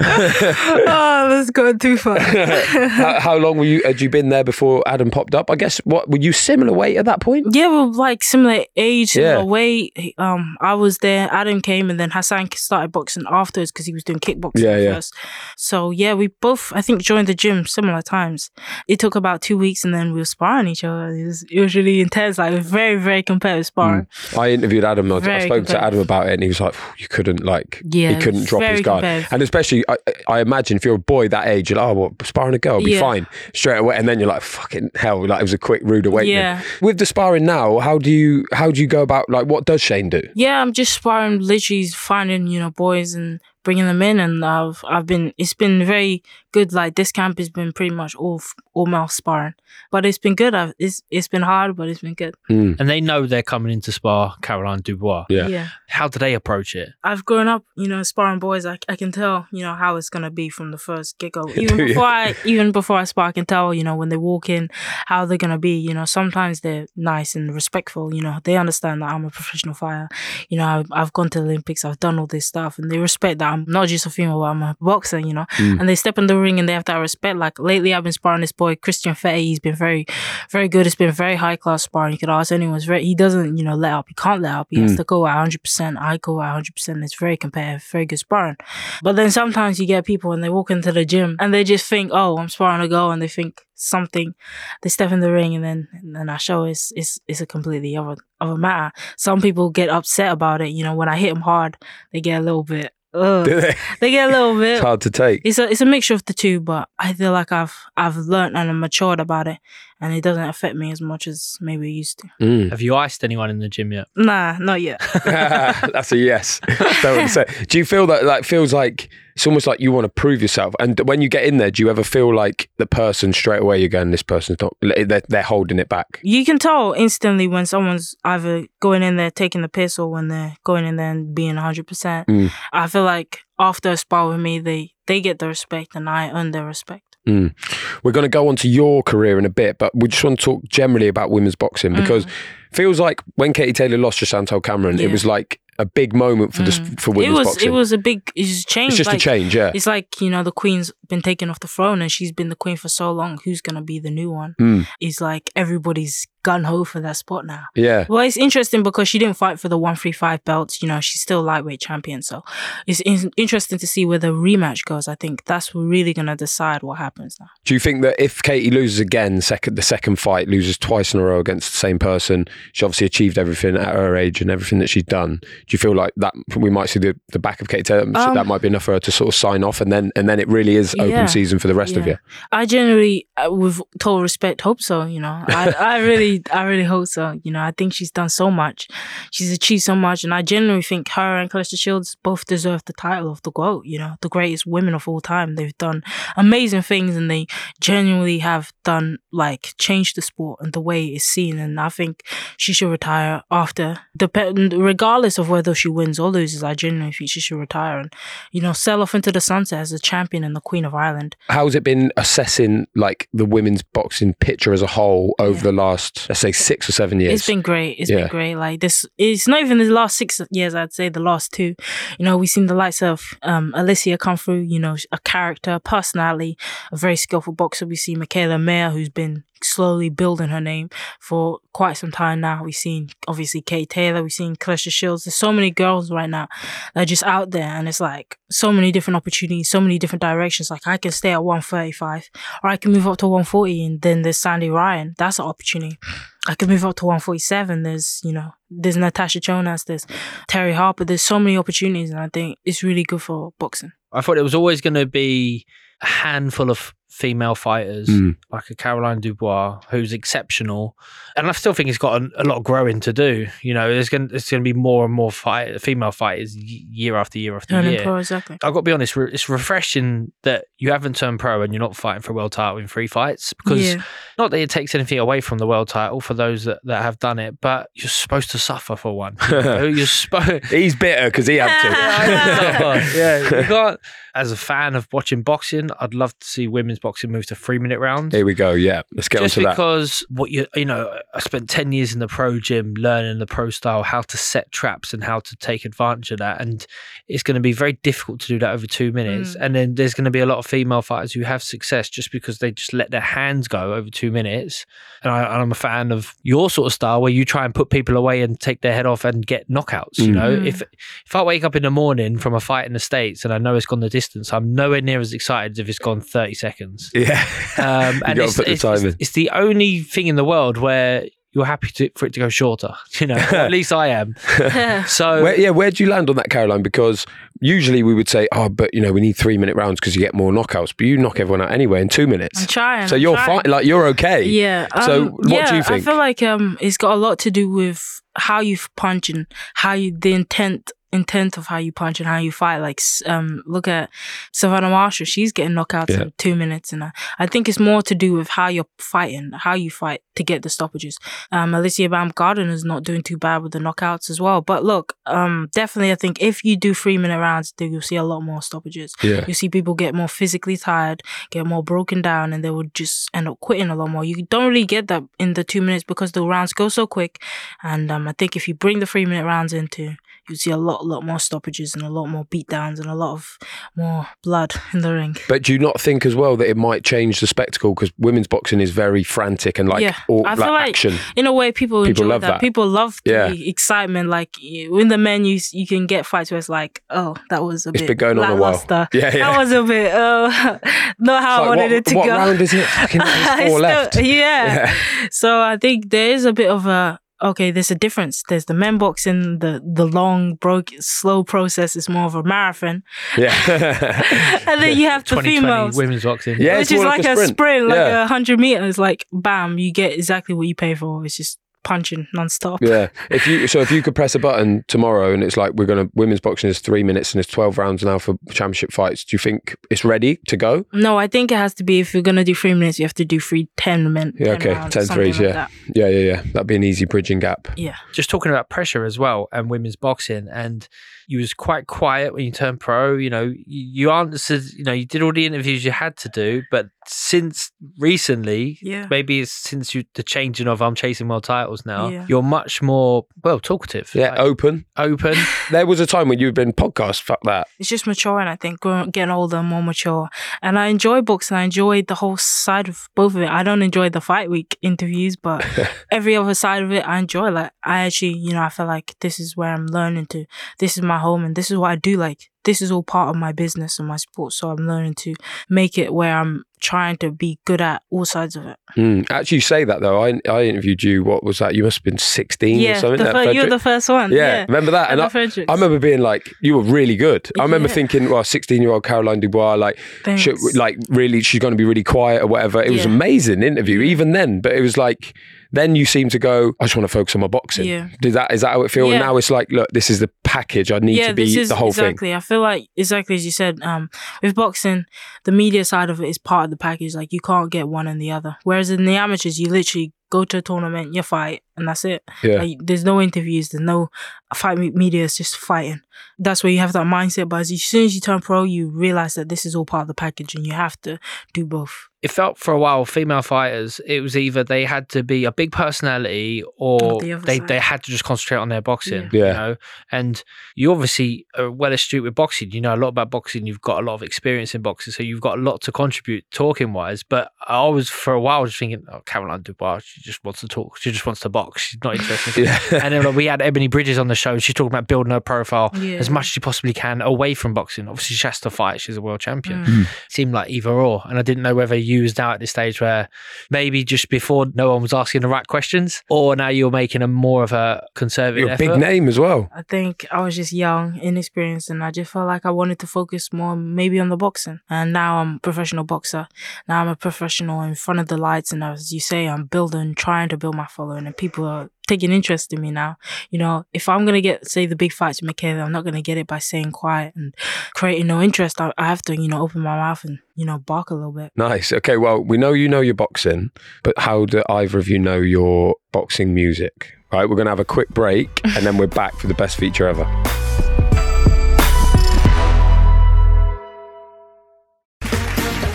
oh, that's going too far. how, how long were you? Had you been there before Adam popped up? I guess. What were you similar weight at that point? Yeah, we're like similar age, similar Yeah. weight. Um, I was there. Adam came, and then Hassan started boxing afterwards because he was doing kickboxing Yeah, yeah. first. So yeah, we both I think joined the gym similar times. It took about two weeks, and then we were sparring each other. It was, it was really intense, like very very competitive sparring. I interviewed Adam. I, I spoke to. Adam about it, and he was like, "You couldn't like, Yeah, he couldn't drop his guard." competitive. And especially, I, I imagine if you're a boy that age, you're like, "Oh, what sparring a girl, will be Yeah. fine straight away," and then you're like, "Fucking hell!" Like it was a quick rude awakening. Yeah. With the sparring now, how do you how do you go about like what does Shane do? Yeah, I'm just sparring, literally finding you know boys and bringing them in, and I've I've been it's been very good. Like this camp has been pretty much all f- all male sparring, but it's been good. I've, it's it's been hard, but it's been good. Hmm. and they know they're coming into spar Caroline Dubois. Yeah. yeah. How do they approach it? I've grown up, you know, sparring boys. I, I can tell, you know, how it's gonna be from the first get go. Even before I even before I spar, I can tell, you know, when they walk in, how they're gonna be. You know, sometimes they're nice and respectful. You know, they understand that I'm a professional fighter. You know, I've, I've gone to the Olympics, I've done all this stuff, and they respect that I'm not just a female, but I'm a boxer. You know, mm. and they step in the ring and they have that respect. Like lately, I've been sparring this boy Christian Fetty. He's been very, very good. It's been very high class sparring. You could ask anyone. It's very. He doesn't, you know, let up. He can't let up. He has mm. to go at 100. percent I go at 100. percent It's very competitive, very good sparring. But then sometimes you get people and they walk into the gym and they just think, oh, I'm sparring a girl, and they think something. They step in the ring and then and then I show it's it's it's a completely other other matter. Some people get upset about it. You know, when I hit them hard, they get a little bit. Ugh. Do they? They get a little bit It's hard to take. it's a it's a mixture of the two, but I feel like I've I've learned and I'm matured about it, and it doesn't affect me as much as maybe it used to. Mm. Have you iced anyone in the gym yet? Nah, not yet. That's a yes. Don't want to say. Do you feel that like feels like it's almost like you want to prove yourself? And when you get in there, do you ever feel like the person straight away you're going, this person's not, they're, they're holding it back? You can tell instantly when someone's either going in there taking the piss or when they're going in there and being 100%. Mm. I feel like after a spar with me, they, they get the respect and I earn their respect. Mm. We're going to go on to your career in a bit, but we just want to talk generally about women's boxing because feels like when Katie Taylor lost to Chantelle Cameron, it Mm. Was like a big moment for this for It women's was boxing. it was a big it's change. it's just like, a change, yeah. It's like, you know, the queen's been taken off the throne and she's been the queen for so long. Who's going to be the new one? Mm. It's like everybody's gun ho for that spot now. Yeah. Well, it's interesting because she didn't fight for the 135 belts. You know, she's still lightweight champion. So it's in- interesting to see where the rematch goes. I think that's really going to decide what happens now. Do you think that if Katie loses again, second the second fight, loses twice in a row against the same person, she obviously achieved everything at her age and everything that she's done. Do you feel like that we might see the, the back of Katie Taylor? Um, that might be enough for her to sort of sign off, and then and then it really is open Yeah. season for the rest of you. I generally, uh, with total respect, hope so. You know, I, I really, I really hope so. You know, I think she's done so much, she's achieved so much, and I genuinely think her and Claressa Shields both deserve the title of the GOAT. You know, the greatest women of all time. They've done amazing things, and they genuinely have done like changed the sport and the way it's seen. And I think she should retire after, depend regardless of whether she wins or loses. I genuinely think she should retire and you know sell off into the sunset as the champion and the queen of Ireland. How's it been assessing like the women's boxing picture as a whole over the last, let's say, six or seven years? It's been great. It's Yeah. been great. Like this, it's not even the last six years. I'd say the last two. You know, we've seen the likes of um, Alycia come through. You know, a character, personality, a very skillful boxer. We see Mikaela Mayer, who's been slowly building her name for quite some time now. We've seen obviously Kate Taylor. We've seen Claressa Shields. There's so many girls right now that are just out there, and it's like so many different opportunities, so many different directions. Like I can stay at 135, or I can move up to 140, and then there's Sandy Ryan. That's an opportunity. I can move up to 147. There's, you know, there's Natasha Jonas, there's Terry Harper. There's so many opportunities, and I think it's really good for boxing. I thought it was always going to be a handful of female fighters, Mm. like a Caroline Dubois, who's exceptional, and I still think he's got a, a lot of growing to do. You know, there's going there's going to be more and more fight female fighters year after year after Turning year. pro, exactly. I've got to be honest, re- it's refreshing that you haven't turned pro and you're not fighting for a world title in three fights because Yeah. not that it takes anything away from the world title for those that, that have done it, but you're supposed to suffer for one. You know, you're supposed. He's bitter because he had to. yeah, you can't. As a fan of watching boxing, I'd love to see women's boxing move to three minute rounds. Here we go. Yeah, let's get Just onto that. because what you you know, I spent ten years in the pro gym learning the pro style, how to set traps and how to take advantage of that, and it's going to be very difficult to do that over two minutes. Mm. And then there's going to be a lot of female fighters who have success just because they just let their hands go over two minutes. And, I, and I'm a fan of your sort of style where you try and put people away and take their head off and get knockouts. You know, Mm. if if I wake up in the morning from a fight in the states and I know it's gone the distance, I'm nowhere near as excited as if it's gone 30 seconds. Yeah, Um, and got it's, the it's, it's, it's the only thing in the world where you're happy to, for it to go shorter. You know, at least I am. So Where, yeah, where do you land on that, Caroline? Because usually we would say, oh, but you know, we need three minute rounds because you get more knockouts. But you knock everyone out anyway in two minutes. I'm trying. so I'm you're trying. fine. Like you're okay. Yeah. So um, what do you think? I feel like um, it's got a lot to do with how you punch and how you the intent intent of how you punch and how you fight. Like um, look at Savannah Marshall. She's getting knockouts Yeah. in two minutes, and I, I think it's more to do with how you're fighting, how you fight to get the stoppages. Um, Alycia Baumgardner is not doing too bad with the knockouts as well. But look, um, definitely, I think if you do three minute rounds, then you'll see a lot more stoppages. Yeah. You see people get more physically tired, get more broken down, and they will just end up quitting a lot more. You don't really get that in the two minutes because the rounds go so quick. And um, I think if you bring the three minute rounds into, you see a lot, lot more stoppages and a lot more beatdowns and a lot of more blood in the ring. But do you not think as well that it might change the spectacle because women's boxing is very frantic and like Yeah. all I feel like action? In a way, people, People enjoy love that. that. People love the Yeah. excitement. Like in the men, you you can get fights where it's like, oh, that was a It's bit been going on a while. Yeah, yeah. That was a bit, oh, not how I wanted what, it to what go. round is it? Fucking four still- left. yeah. So I think there is a bit of a okay, there's a difference. There's the men boxing, the the long, broke, slow process is more of a marathon, Yeah. and then you have the 2020 females. women's boxing. Yeah, which it's is more like, a sprint. sprint, like Yeah. a hundred meters. Like bam, you get exactly what you pay for. It's just punching non-stop. Yeah. If you so if you could press a button tomorrow and it's like we're gonna women's boxing is three minutes and it's twelve rounds now for championship fights, do you think it's ready to go? No, I think it has to be if you're gonna do three minutes, you have to do three ten minutes. Yeah, okay. 10 threes, yeah. Yeah, yeah, yeah. That'd be an easy bridging gap. Yeah. just talking about pressure as well and women's boxing and you was quite quiet when you turned pro you know you, you answered you know you did all the interviews you had to do but since recently Yeah. maybe it's since you the changing of i'm chasing world titles now Yeah. you're much more well talkative Yeah, like, open. open There was a time when you've been podcast, fuck that. It's just maturing, I think, growing, getting older more mature. And I enjoy books and I enjoy the whole side of both of it. I don't enjoy the fight week interviews, but every other side of it, I enjoy. Like, I actually, you know, I feel like this is where I'm learning to, this is my home and this is what I do. Like, this is all part of my business and my sport. So I'm learning to make it where I'm trying to be good at all sides of it. Mm. Actually, you say that though. I I interviewed you. What was that? You must have been sixteen or yeah, something. the fir- you were the first one. yeah, Yeah. remember that? At And I, I remember being like, you were really good. I remember Yeah. thinking, well, sixteen-year-old Caroline Dubois, like, should, like really, she's going to be really quiet or whatever. It was amazing interview, even then. But it was like, then you seem to go, I just want to focus on my boxing. Yeah. Did that? Is that how it feel? And Yeah. now it's like, look, this is the package. I need yeah, to be the whole thing. exactly. I feel like exactly as you said. Um, with boxing, the media side of it is part of the package. Like you can't get one and the other. Whereas in the amateurs, you literally go to a tournament, you fight, and that's it. Yeah. Like, there's no interviews. There's no fight me- media. It's just fighting. That's where you have that mindset. But as, as soon as you turn pro, you realize that this is all part of the package, and you have to do both. It felt for a while female fighters it was either they had to be a big personality or Or the they, side. they had to just concentrate on their boxing Yeah. you know and you obviously are well astute with boxing you know a lot about boxing you've got a lot of experience in boxing so you've got a lot to contribute talking wise but I was for a while just thinking oh Caroline Dubois she just wants to talk she just wants to box she's not interested Yeah. and then like, we had Ebony Bridges on the show. She's talking about building her profile Yeah. as much as she possibly can away from boxing. Obviously, she has to fight. She's a world champion. Mm. Seemed like either or. And I didn't know whether you was now at this stage where maybe just before no one was asking the right questions, or now you're making a more of a conservative You're a effort. big name as well. I think I was just young, inexperienced, and I just felt like I wanted to focus more maybe on the boxing. And now I'm a professional boxer. Now I'm a professional in front of the lights, and as you say, I'm building, trying to build my following, and people are taking interest in me now. You know, if I'm gonna get say the big fights with McKay, I'm not gonna get it by staying quiet and creating no interest. I, I have to, you know, open my mouth and you know bark a little bit. Nice. Okay. Well, we know you know your boxing, but how do either of you know your boxing music? Right. We're going to have a quick break and then we're back for the best feature ever.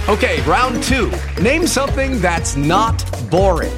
Okay, round two. Name something that's not boring.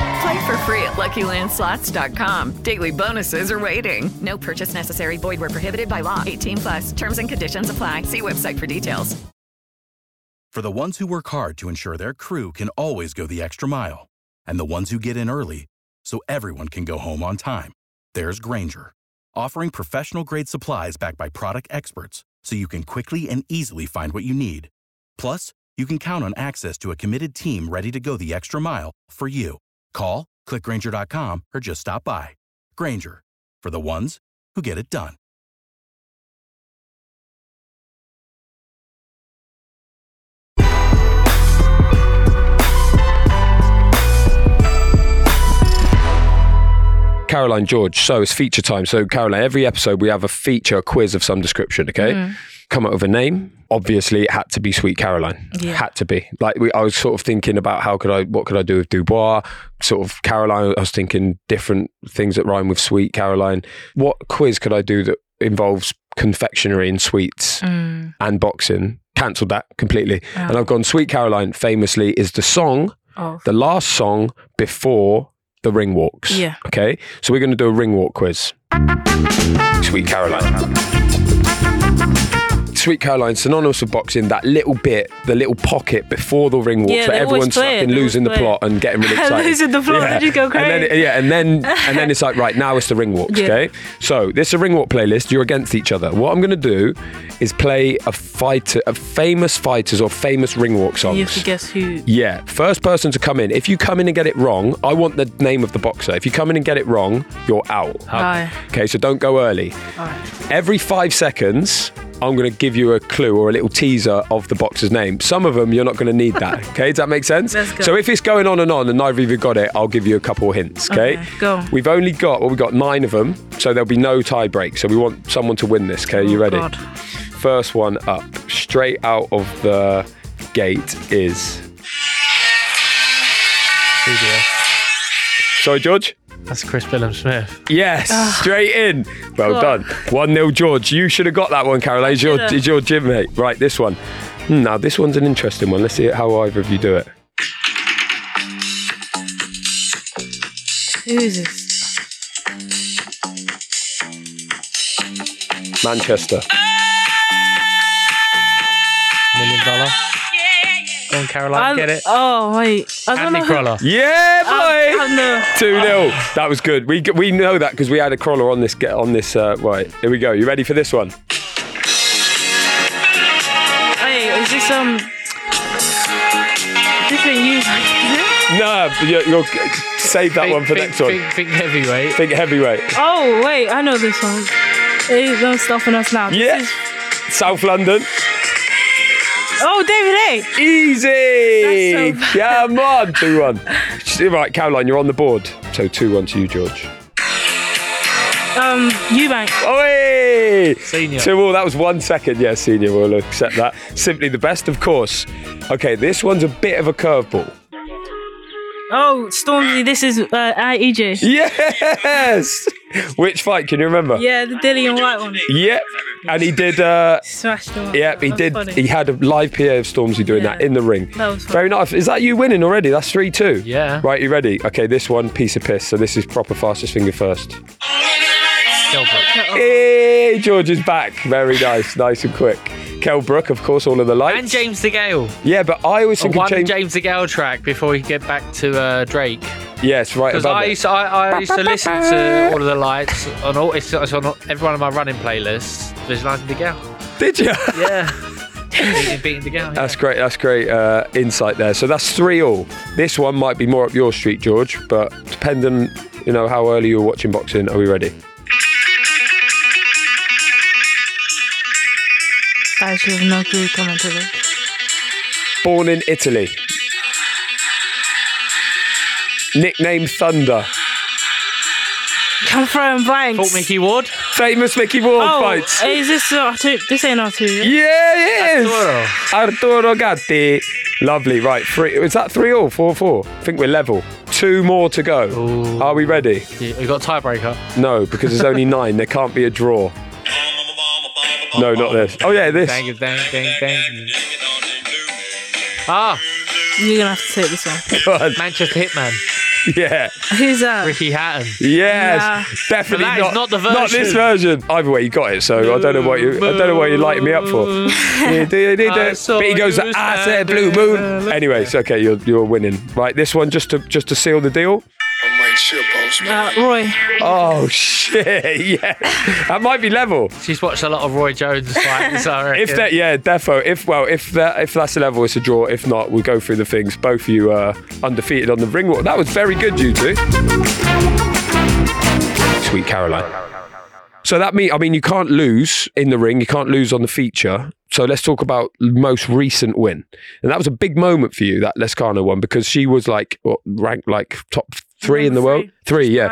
Play for free at LuckyLandSlots.com. Daily bonuses are waiting. No purchase necessary. Void where prohibited by law. 18 plus. Terms and conditions apply. See website for details. For the ones who work hard to ensure their crew can always go the extra mile, and the ones who get in early so everyone can go home on time, there's Grainger, offering professional grade supplies backed by product experts so you can quickly and easily find what you need. Plus, you can count on access to a committed team ready to go the extra mile for you. Call, clickgrainger.com, or just stop by. Grainger, for the ones who get it done. Caroline George. So it's feature time. So Caroline, every episode we have a feature, a quiz of some description. Okay. Mhm. Come up with a name. Obviously, it had to be Sweet Caroline. Yeah. Had to be. Like we, I was sort of thinking about how could I, what could I do with Dubois? Sort of Caroline. I was thinking different things that rhyme with Sweet Caroline. What quiz could I do that involves confectionery and sweets Mm. and boxing? Cancelled that completely. Oh. And I've gone Sweet Caroline. Famously, is the song, Oh. the last song before the ring walks. Yeah. Okay. So we're going to do a ring walk quiz. Sweet Caroline. Sweet Caroline, synonymous with boxing, that little bit, the little pocket before the ring walk, Yeah, so everyone's fucking losing the plot and getting really excited. Losing the plot, they just go And then, crazy. yeah, and then and then it's like, right, now it's the ring walks, Yeah. okay? So this is a ring walk playlist, you're against each other. What I'm gonna do is play a fighter a famous fighters or famous ring walk songs. You have to guess who. Yeah, first person to come in. If you come in and get it wrong, I want the name of the boxer. If you come in and get it wrong, you're out. Aye. Okay, so don't go early. Every five seconds, I'm going to give you a clue or a little teaser of the boxer's name. Some of them you're not going to need that. Okay, does that make sense? Let's go. So if it's going on and on and neither of you got it, I'll give you a couple of hints. Okay. Okay, go. We've only got well, we've got nine of them, so there'll be no tie break. So we want someone to win this. Okay, you oh, ready? Oh, God. First one up, straight out of the gate is. Sorry, George. That's Chris Billam Smith. Yes, Ah. straight in. Well God. done. 1 0 George. You should have got that one, Caroline. It's your, should've. it's your gym mate. Right, this one. Hmm, Now, this one's an interesting one. Let's see how either of you do it. Who is this? Manchester. Go on, Caroline, I- get it. Oh wait, I don't Andy know. who- Crolla. Yeah, boy. I know. 2 0. That was good. We, we know that because we had a Crolla on this. Get on this. Uh, right, here we go. You ready for this one? Hey, is this um different use? No, you're, you're, save that one for think, next one. Think, think heavyweight. Think heavyweight. Oh wait, I know this one. Hey, don't stopping us now. This Yeah. is- South London. Oh, David Haye. Easy. That's so Come on. 2 1. Right, Caroline, you're on the board. So 2 1 to you, George. Um, Eubank. Oi! Senior. Two all. That was one second. Yeah, senior. We'll accept that. Simply the best, of course. Okay, this one's a bit of a curveball. Oh, Stormzy. This is uh, AJ. Yes. Which fight can you remember? Yeah, the Dillian Whyte one. Yep. And he did. Uh, Smashed him. Yep, he That's did. funny. He had a live PA of Stormzy doing that Yeah. in the ring. That was fun. Very nice. Is that you winning already? That's 3 2. Yeah. Right, you ready? Okay, this one, piece of piss. So this is proper fastest finger first. Kell Brook. Hey, George is back. Very nice. Nice and quick. Kell Brook, of course, all of the lights. And James DeGale. Yeah, but I always think of One James. James DeGale track before he get back to uh, Drake. Yes, right Because I used, to, I, I used to listen to all of the lights on all. It's, it's on every one of my running playlists. There's Visualizing DeGale. Did you? Yeah. beating, beating DeGale. That's great. That's great uh, insight there. So that's three all. This one might be more up your street, George, but depending, you know, how early you're watching boxing, are we ready? I should have no clue coming to this. Born in Italy. Nickname Thunder. I'm throwing blanks. Fought Micky Ward. Famous Micky Ward Oh, fights. is this uh, two? This ain't R two. Yeah? Yeah, it is. Arturo Gatti. Lovely. Right. Three. Is that three all? Four four. I think we're level. Two more to go. Are we ready? Yeah, we got tiebreaker. No, because there's only nine. There can't be a draw. No, not this. Oh yeah, this. Dang, dang, dang, dang. Ah, You're gonna have to take this one. Go on. Manchester Hitman. Yeah. Who's that? Ricky Hatton. Yes. Nah. Definitely But that is not. not the Not this version. version. Either way, you got it. So I don't know what you. I don't know what you're lighting me up for. Yeah, do do do I saw but he goes. you I said blue there moon. Anyways, okay, you're you're winning. Right, this one just to just to seal the deal. Uh, Roy. Oh shit! Yeah, that might be level. She's watched a lot of Roy Jones fights. I. If that, yeah, defo. If well, if that, if that's a level, it's a draw. If not, we'll go through the things. Both of you are undefeated on the ring walk. That was very good, you two. Sweet Caroline. So that mean, I mean, you can't lose in the ring. You can't lose on the feature. So let's talk about most recent win, and that was a big moment for you, that Lescano one, because she was like ranked like top three in the world, three, yeah,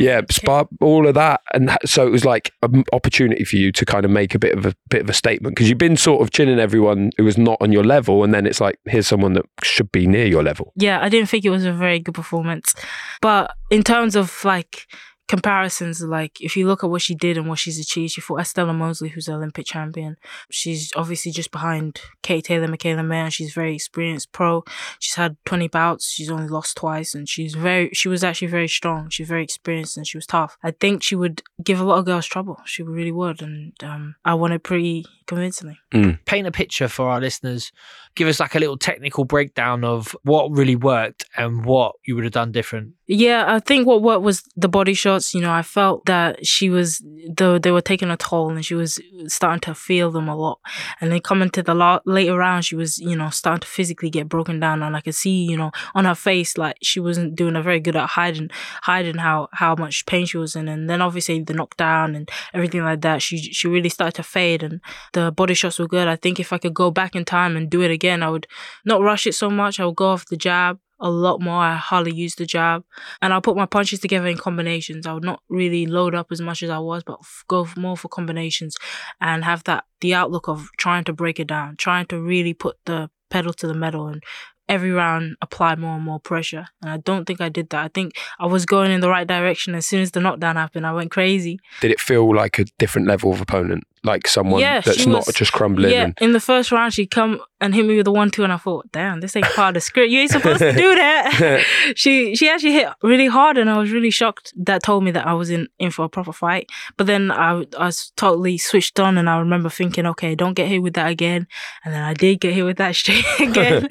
yeah, Spa, all of that, and that- so it was like an opportunity for you to kind of make a bit of a bit of a statement because you've been sort of chinning everyone who was not on your level, and then it's like here's someone that should be near your level. yeah, I didn't think it was a very good performance. But in terms of like comparisons, like if you look at what she did and what she's achieved, she fought Estelle Mossely, who's an Olympic champion. She's obviously just behind Kate Taylor, Mikaela Mayer. She's very experienced pro. She's had 20 bouts. She's only lost twice and she's very, she was actually very strong. She's very experienced and she was tough. I think she would give a lot of girls trouble. She really would. And um, I won it pretty convincingly. Paint a picture for our listeners. Give us like a little technical breakdown of what really worked and what you would have done different. Yeah, I think what what was the body shots. You know, I felt that she was though they were taking a toll, and she was starting to feel them a lot. And then coming to the la- later round, she was you know starting to physically get broken down, and I could see you know on her face like she wasn't doing a very good at hiding hiding how how much pain she was in. And then obviously the knockdown and everything like that, she she really started to fade, and the body shots were good. I think if I could go back in time and do it again, I would not rush it so much. I would go off the jab a lot more. I hardly use the jab, and I'll put my punches together in combinations. I would not really load up as much as I was, but go more for combinations, and have that the outlook of trying to break it down, trying to really put the pedal to the metal, and every round apply more and more pressure. And I don't think I did that. I think I was going in the right direction. As soon as the knockdown happened, I went crazy. Did it feel like a different level of opponent, like someone Yeah, that's not was- just crumbling? Yeah, And, in the first round, she come and hit me with a one-two, and I thought, "Damn, this ain't part of the script. You ain't supposed to do that." she she actually hit really hard, and I was really shocked. That told me that I was in in for a proper fight. But then I I was totally switched on, and I remember thinking, "Okay, don't get hit with that again." And then I did get hit with that straight again,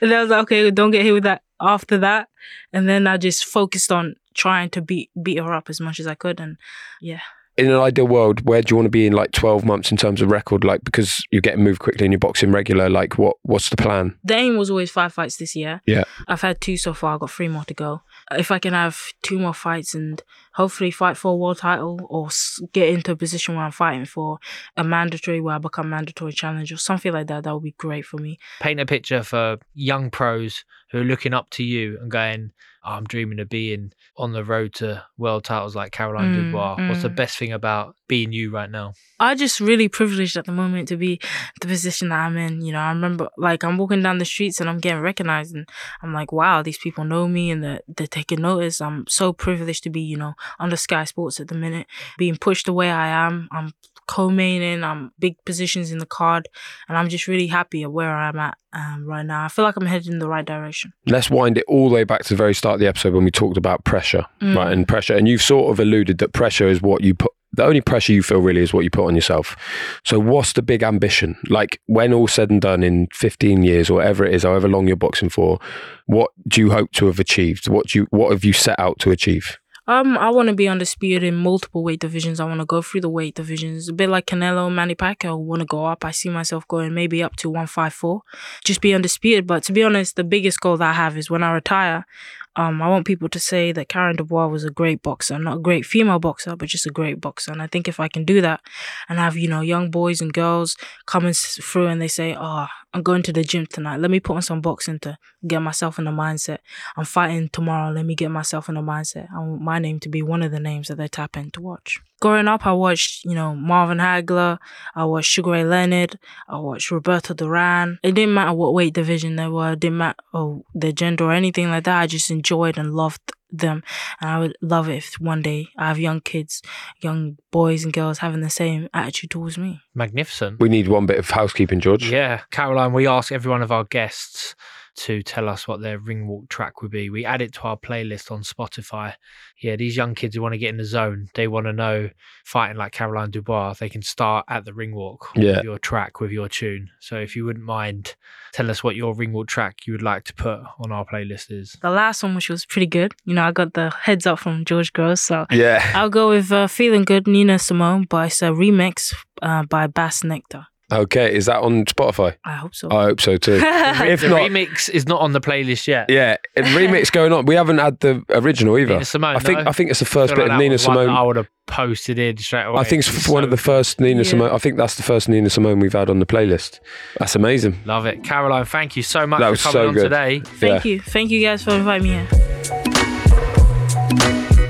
and I was like, "Okay, don't get hit with that." After that, and then I just focused on trying to beat beat her up as much as I could, and yeah. In an ideal world, where do you want to be in like 12 months in terms of record? Like, because you're getting moved quickly and you're boxing regular, like, what what's the plan? The aim was always five fights this year. Yeah. I've had two so far. I've got three more to go. If I can have two more fights and hopefully fight for a world title or s- get into a position where I'm fighting for a mandatory, where I become mandatory challenge or something like that, that would be great for me. Paint a picture for young pros who are looking up to you and going, oh, I'm dreaming of being on the road to world titles like Caroline Mm, Dubois. What's the mm. best thing about being you right now? I just really privileged at the moment to be the position that I'm in. You know, I remember like I'm walking down the streets and I'm getting recognized and I'm like, wow, these people know me and they're, they're taking notice. I'm so privileged to be, you know, under Sky Sports at the minute, being pushed the way I am. I'm co-maining, I'm big positions in the card and I'm just really happy at where I'm at um, right now. I feel like I'm headed in the right direction. Let's wind it all the way back to the very start of the episode when we talked about pressure, Mm. right? And pressure, and you've sort of alluded that pressure is what you put. The only pressure you feel really is what you put on yourself. So, what's the big ambition? Like, when all said and done in 15 years or whatever it is, however long you're boxing for, what do you hope to have achieved? What do you, what have you set out to achieve? Um, I want to be undisputed in multiple weight divisions. I want to go through the weight divisions. A bit like Canelo, Manny Pacquiao I want to go up. I see myself going maybe up to 154. Just be undisputed. But to be honest, the biggest goal that I have is when I retire, um, I want people to say that Karen Dubois was a great boxer, not a great female boxer, but just a great boxer. And I think if I can do that and have, you know, young boys and girls coming through and they say, oh, I'm going to the gym tonight. Let me put on some boxing to get myself in the mindset. I'm fighting tomorrow. Let me get myself in the mindset. I want my name to be one of the names that they tap in to watch. Growing up, I watched, you know, Marvin Hagler. I watched Sugar Ray Leonard. I watched Roberto Duran. It didn't matter what weight division they were. It didn't matter oh, their gender or anything like that. I just enjoyed and loved them. And I would love it if one day I have young kids, young boys and girls having the same attitude towards me. Magnificent. We need one bit of housekeeping, George. Yeah, Caroline, we ask every one of our guests to tell us what their ring walk track would be. We add it to our playlist on Spotify. Yeah, these young kids who want to get in the zone, they want to know fighting like Caroline Dubois, they can start at the ring walk Yeah. with your track, with your tune. So if you wouldn't mind, tell us what your ring walk track you would like to put on our playlist is. The last one, which was pretty good, you know, I got the heads up from George Groves, so Yeah. I'll go with uh, "Feeling Good" Nina Simone, by it's a remix uh, by Bassnectar. Okay, is that on Spotify? I hope so. I hope so too. if the not, remix is not on the playlist yet. yeah, a remix going on. We haven't had the original either. Nina Simone, I think no? I think it's the I first feel bit like of that Nina was one that Simone. I would have posted in straight away. I think it's It's one so of the first Nina Yeah. Simone. I think that's the first Nina Simone we've had on the playlist. That's amazing. Love it. Caroline, thank you so much That for was coming so on good. today. Thank you, thank you guys for inviting me here.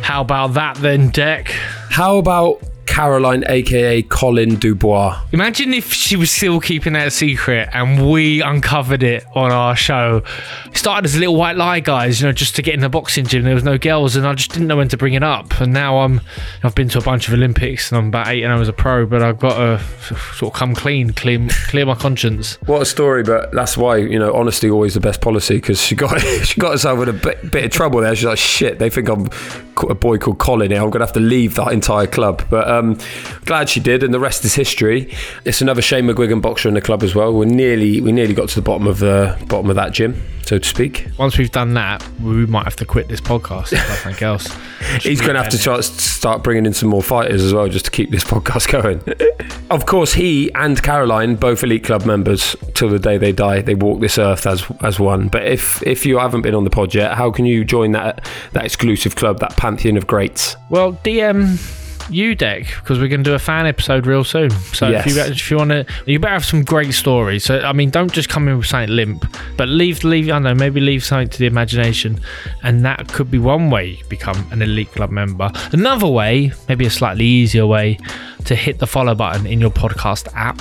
How about that then, Dec? How about Caroline, aka Colin Dubois? Imagine if she was still keeping that secret and we uncovered it on our show. It started as a little white lie, guys, you know, just to get in the boxing gym. There was no girls and I just didn't know when to bring it up. And now I'm, I've been to a bunch of Olympics and I'm about eight and I was a pro, but I've got to sort of come clean, clear, clear my conscience. What a story, but that's why you know honesty always the best policy because she got she got herself in a bit, bit of trouble there. She's like, shit, they think I'm a boy called Colin here. I'm gonna have to leave that entire club. But um, Um, glad she did, and the rest is history. It's another Shane McGuigan boxer in the club as well. We're nearly we nearly got to the bottom of the bottom of that gym, so to speak. Once we've done that, we might have to quit this podcast. If nothing else, He's going to have to try, start bringing in some more fighters as well, just to keep this podcast going. of course, he and Caroline, both elite club members, till the day they die, they walk this earth as as one. But if if you haven't been on the pod yet, how can you join that that exclusive club, that pantheon of greats? Well, DM you Dec because we're going to do a fan episode real soon. So Yes. if you if you want to, you better have some great stories. So I mean, don't just come in with something limp, but leave leave I don't know maybe leave something to the imagination, and that could be one way you become an elite club member. Another way, maybe a slightly easier way, to hit the follow button in your podcast app.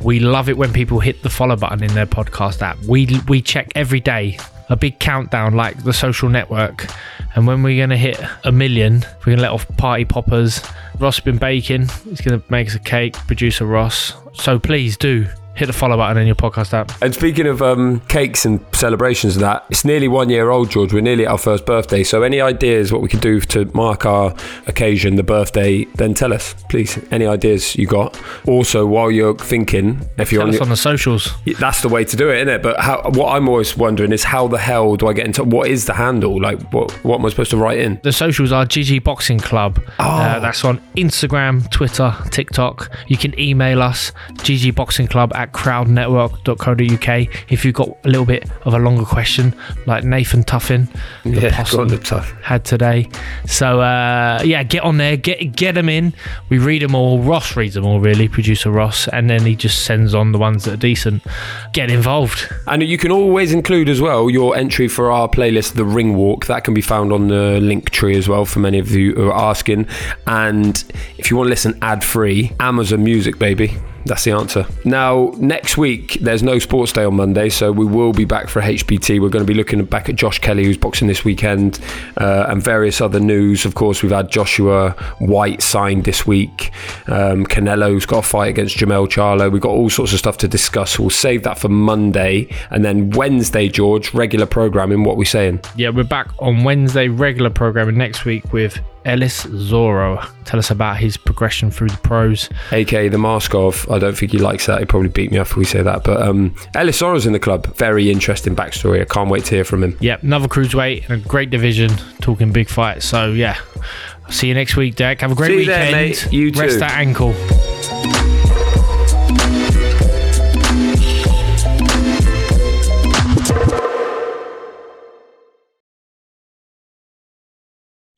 We love it when people hit the follow button in their podcast app. We we check every day a big countdown like the social network. And when we're going to hit a million, we're going to let off party poppers. Ross has been baking. He's going to make us a cake, producer Ross. So please do hit the follow button in your podcast app. And speaking of um, cakes and celebrations and that, it's nearly one year old, George. We're nearly at our first birthday. So, any ideas what we could do to mark our occasion, the birthday? Then tell us, please. Any ideas you got? Also, while you're thinking, if you're on, your- on the socials. that's the way to do it, isn't it? But how, what I'm always wondering is how the hell do I get into what is the handle? Like, what what am I supposed to write in? The socials are GG Boxing Club. Oh. Uh, that's on Instagram, Twitter, TikTok. You can email us, ggboxingclub at crowdnetwork.co.uk if you've got a little bit of a longer question, like Nathan Tuffin, the Yeah, the tough. had today. So, uh, yeah, get on there, get get them in. We read them all. Ross reads them all, really, producer Ross, and then he just sends on the ones that are decent. Get involved. And you can always include as well your entry for our playlist, The Ring Walk. That can be found on the link tree as well for many of you who are asking. And if you want to listen ad free, Amazon Music, baby. That's the answer. Now, next week, there's no sports day on Monday, so we will be back for HPT. We're going to be looking back at Josh Kelly, who's boxing this weekend, uh, and various other news. Of course, we've had Joshua White signed this week. Um, Canelo's got a fight against Jermell Charlo. We've got all sorts of stuff to discuss. We'll save that for Monday. And then Wednesday, George, regular programming. What we saying? Yeah, we're back on Wednesday, regular programming next week with Ellis Zorro. Tell us about his progression through the pros. aka the mask of. I don't think he likes that. He'd probably beat me up if we say that. But um, Ellis Zorro's in the club. Very interesting backstory. I can't wait to hear from him. Yep, another cruiserweight and a great division, talking big fights. So, yeah, see you next week, Derek. Have a great See you weekend. there, mate. You Rest too. that ankle.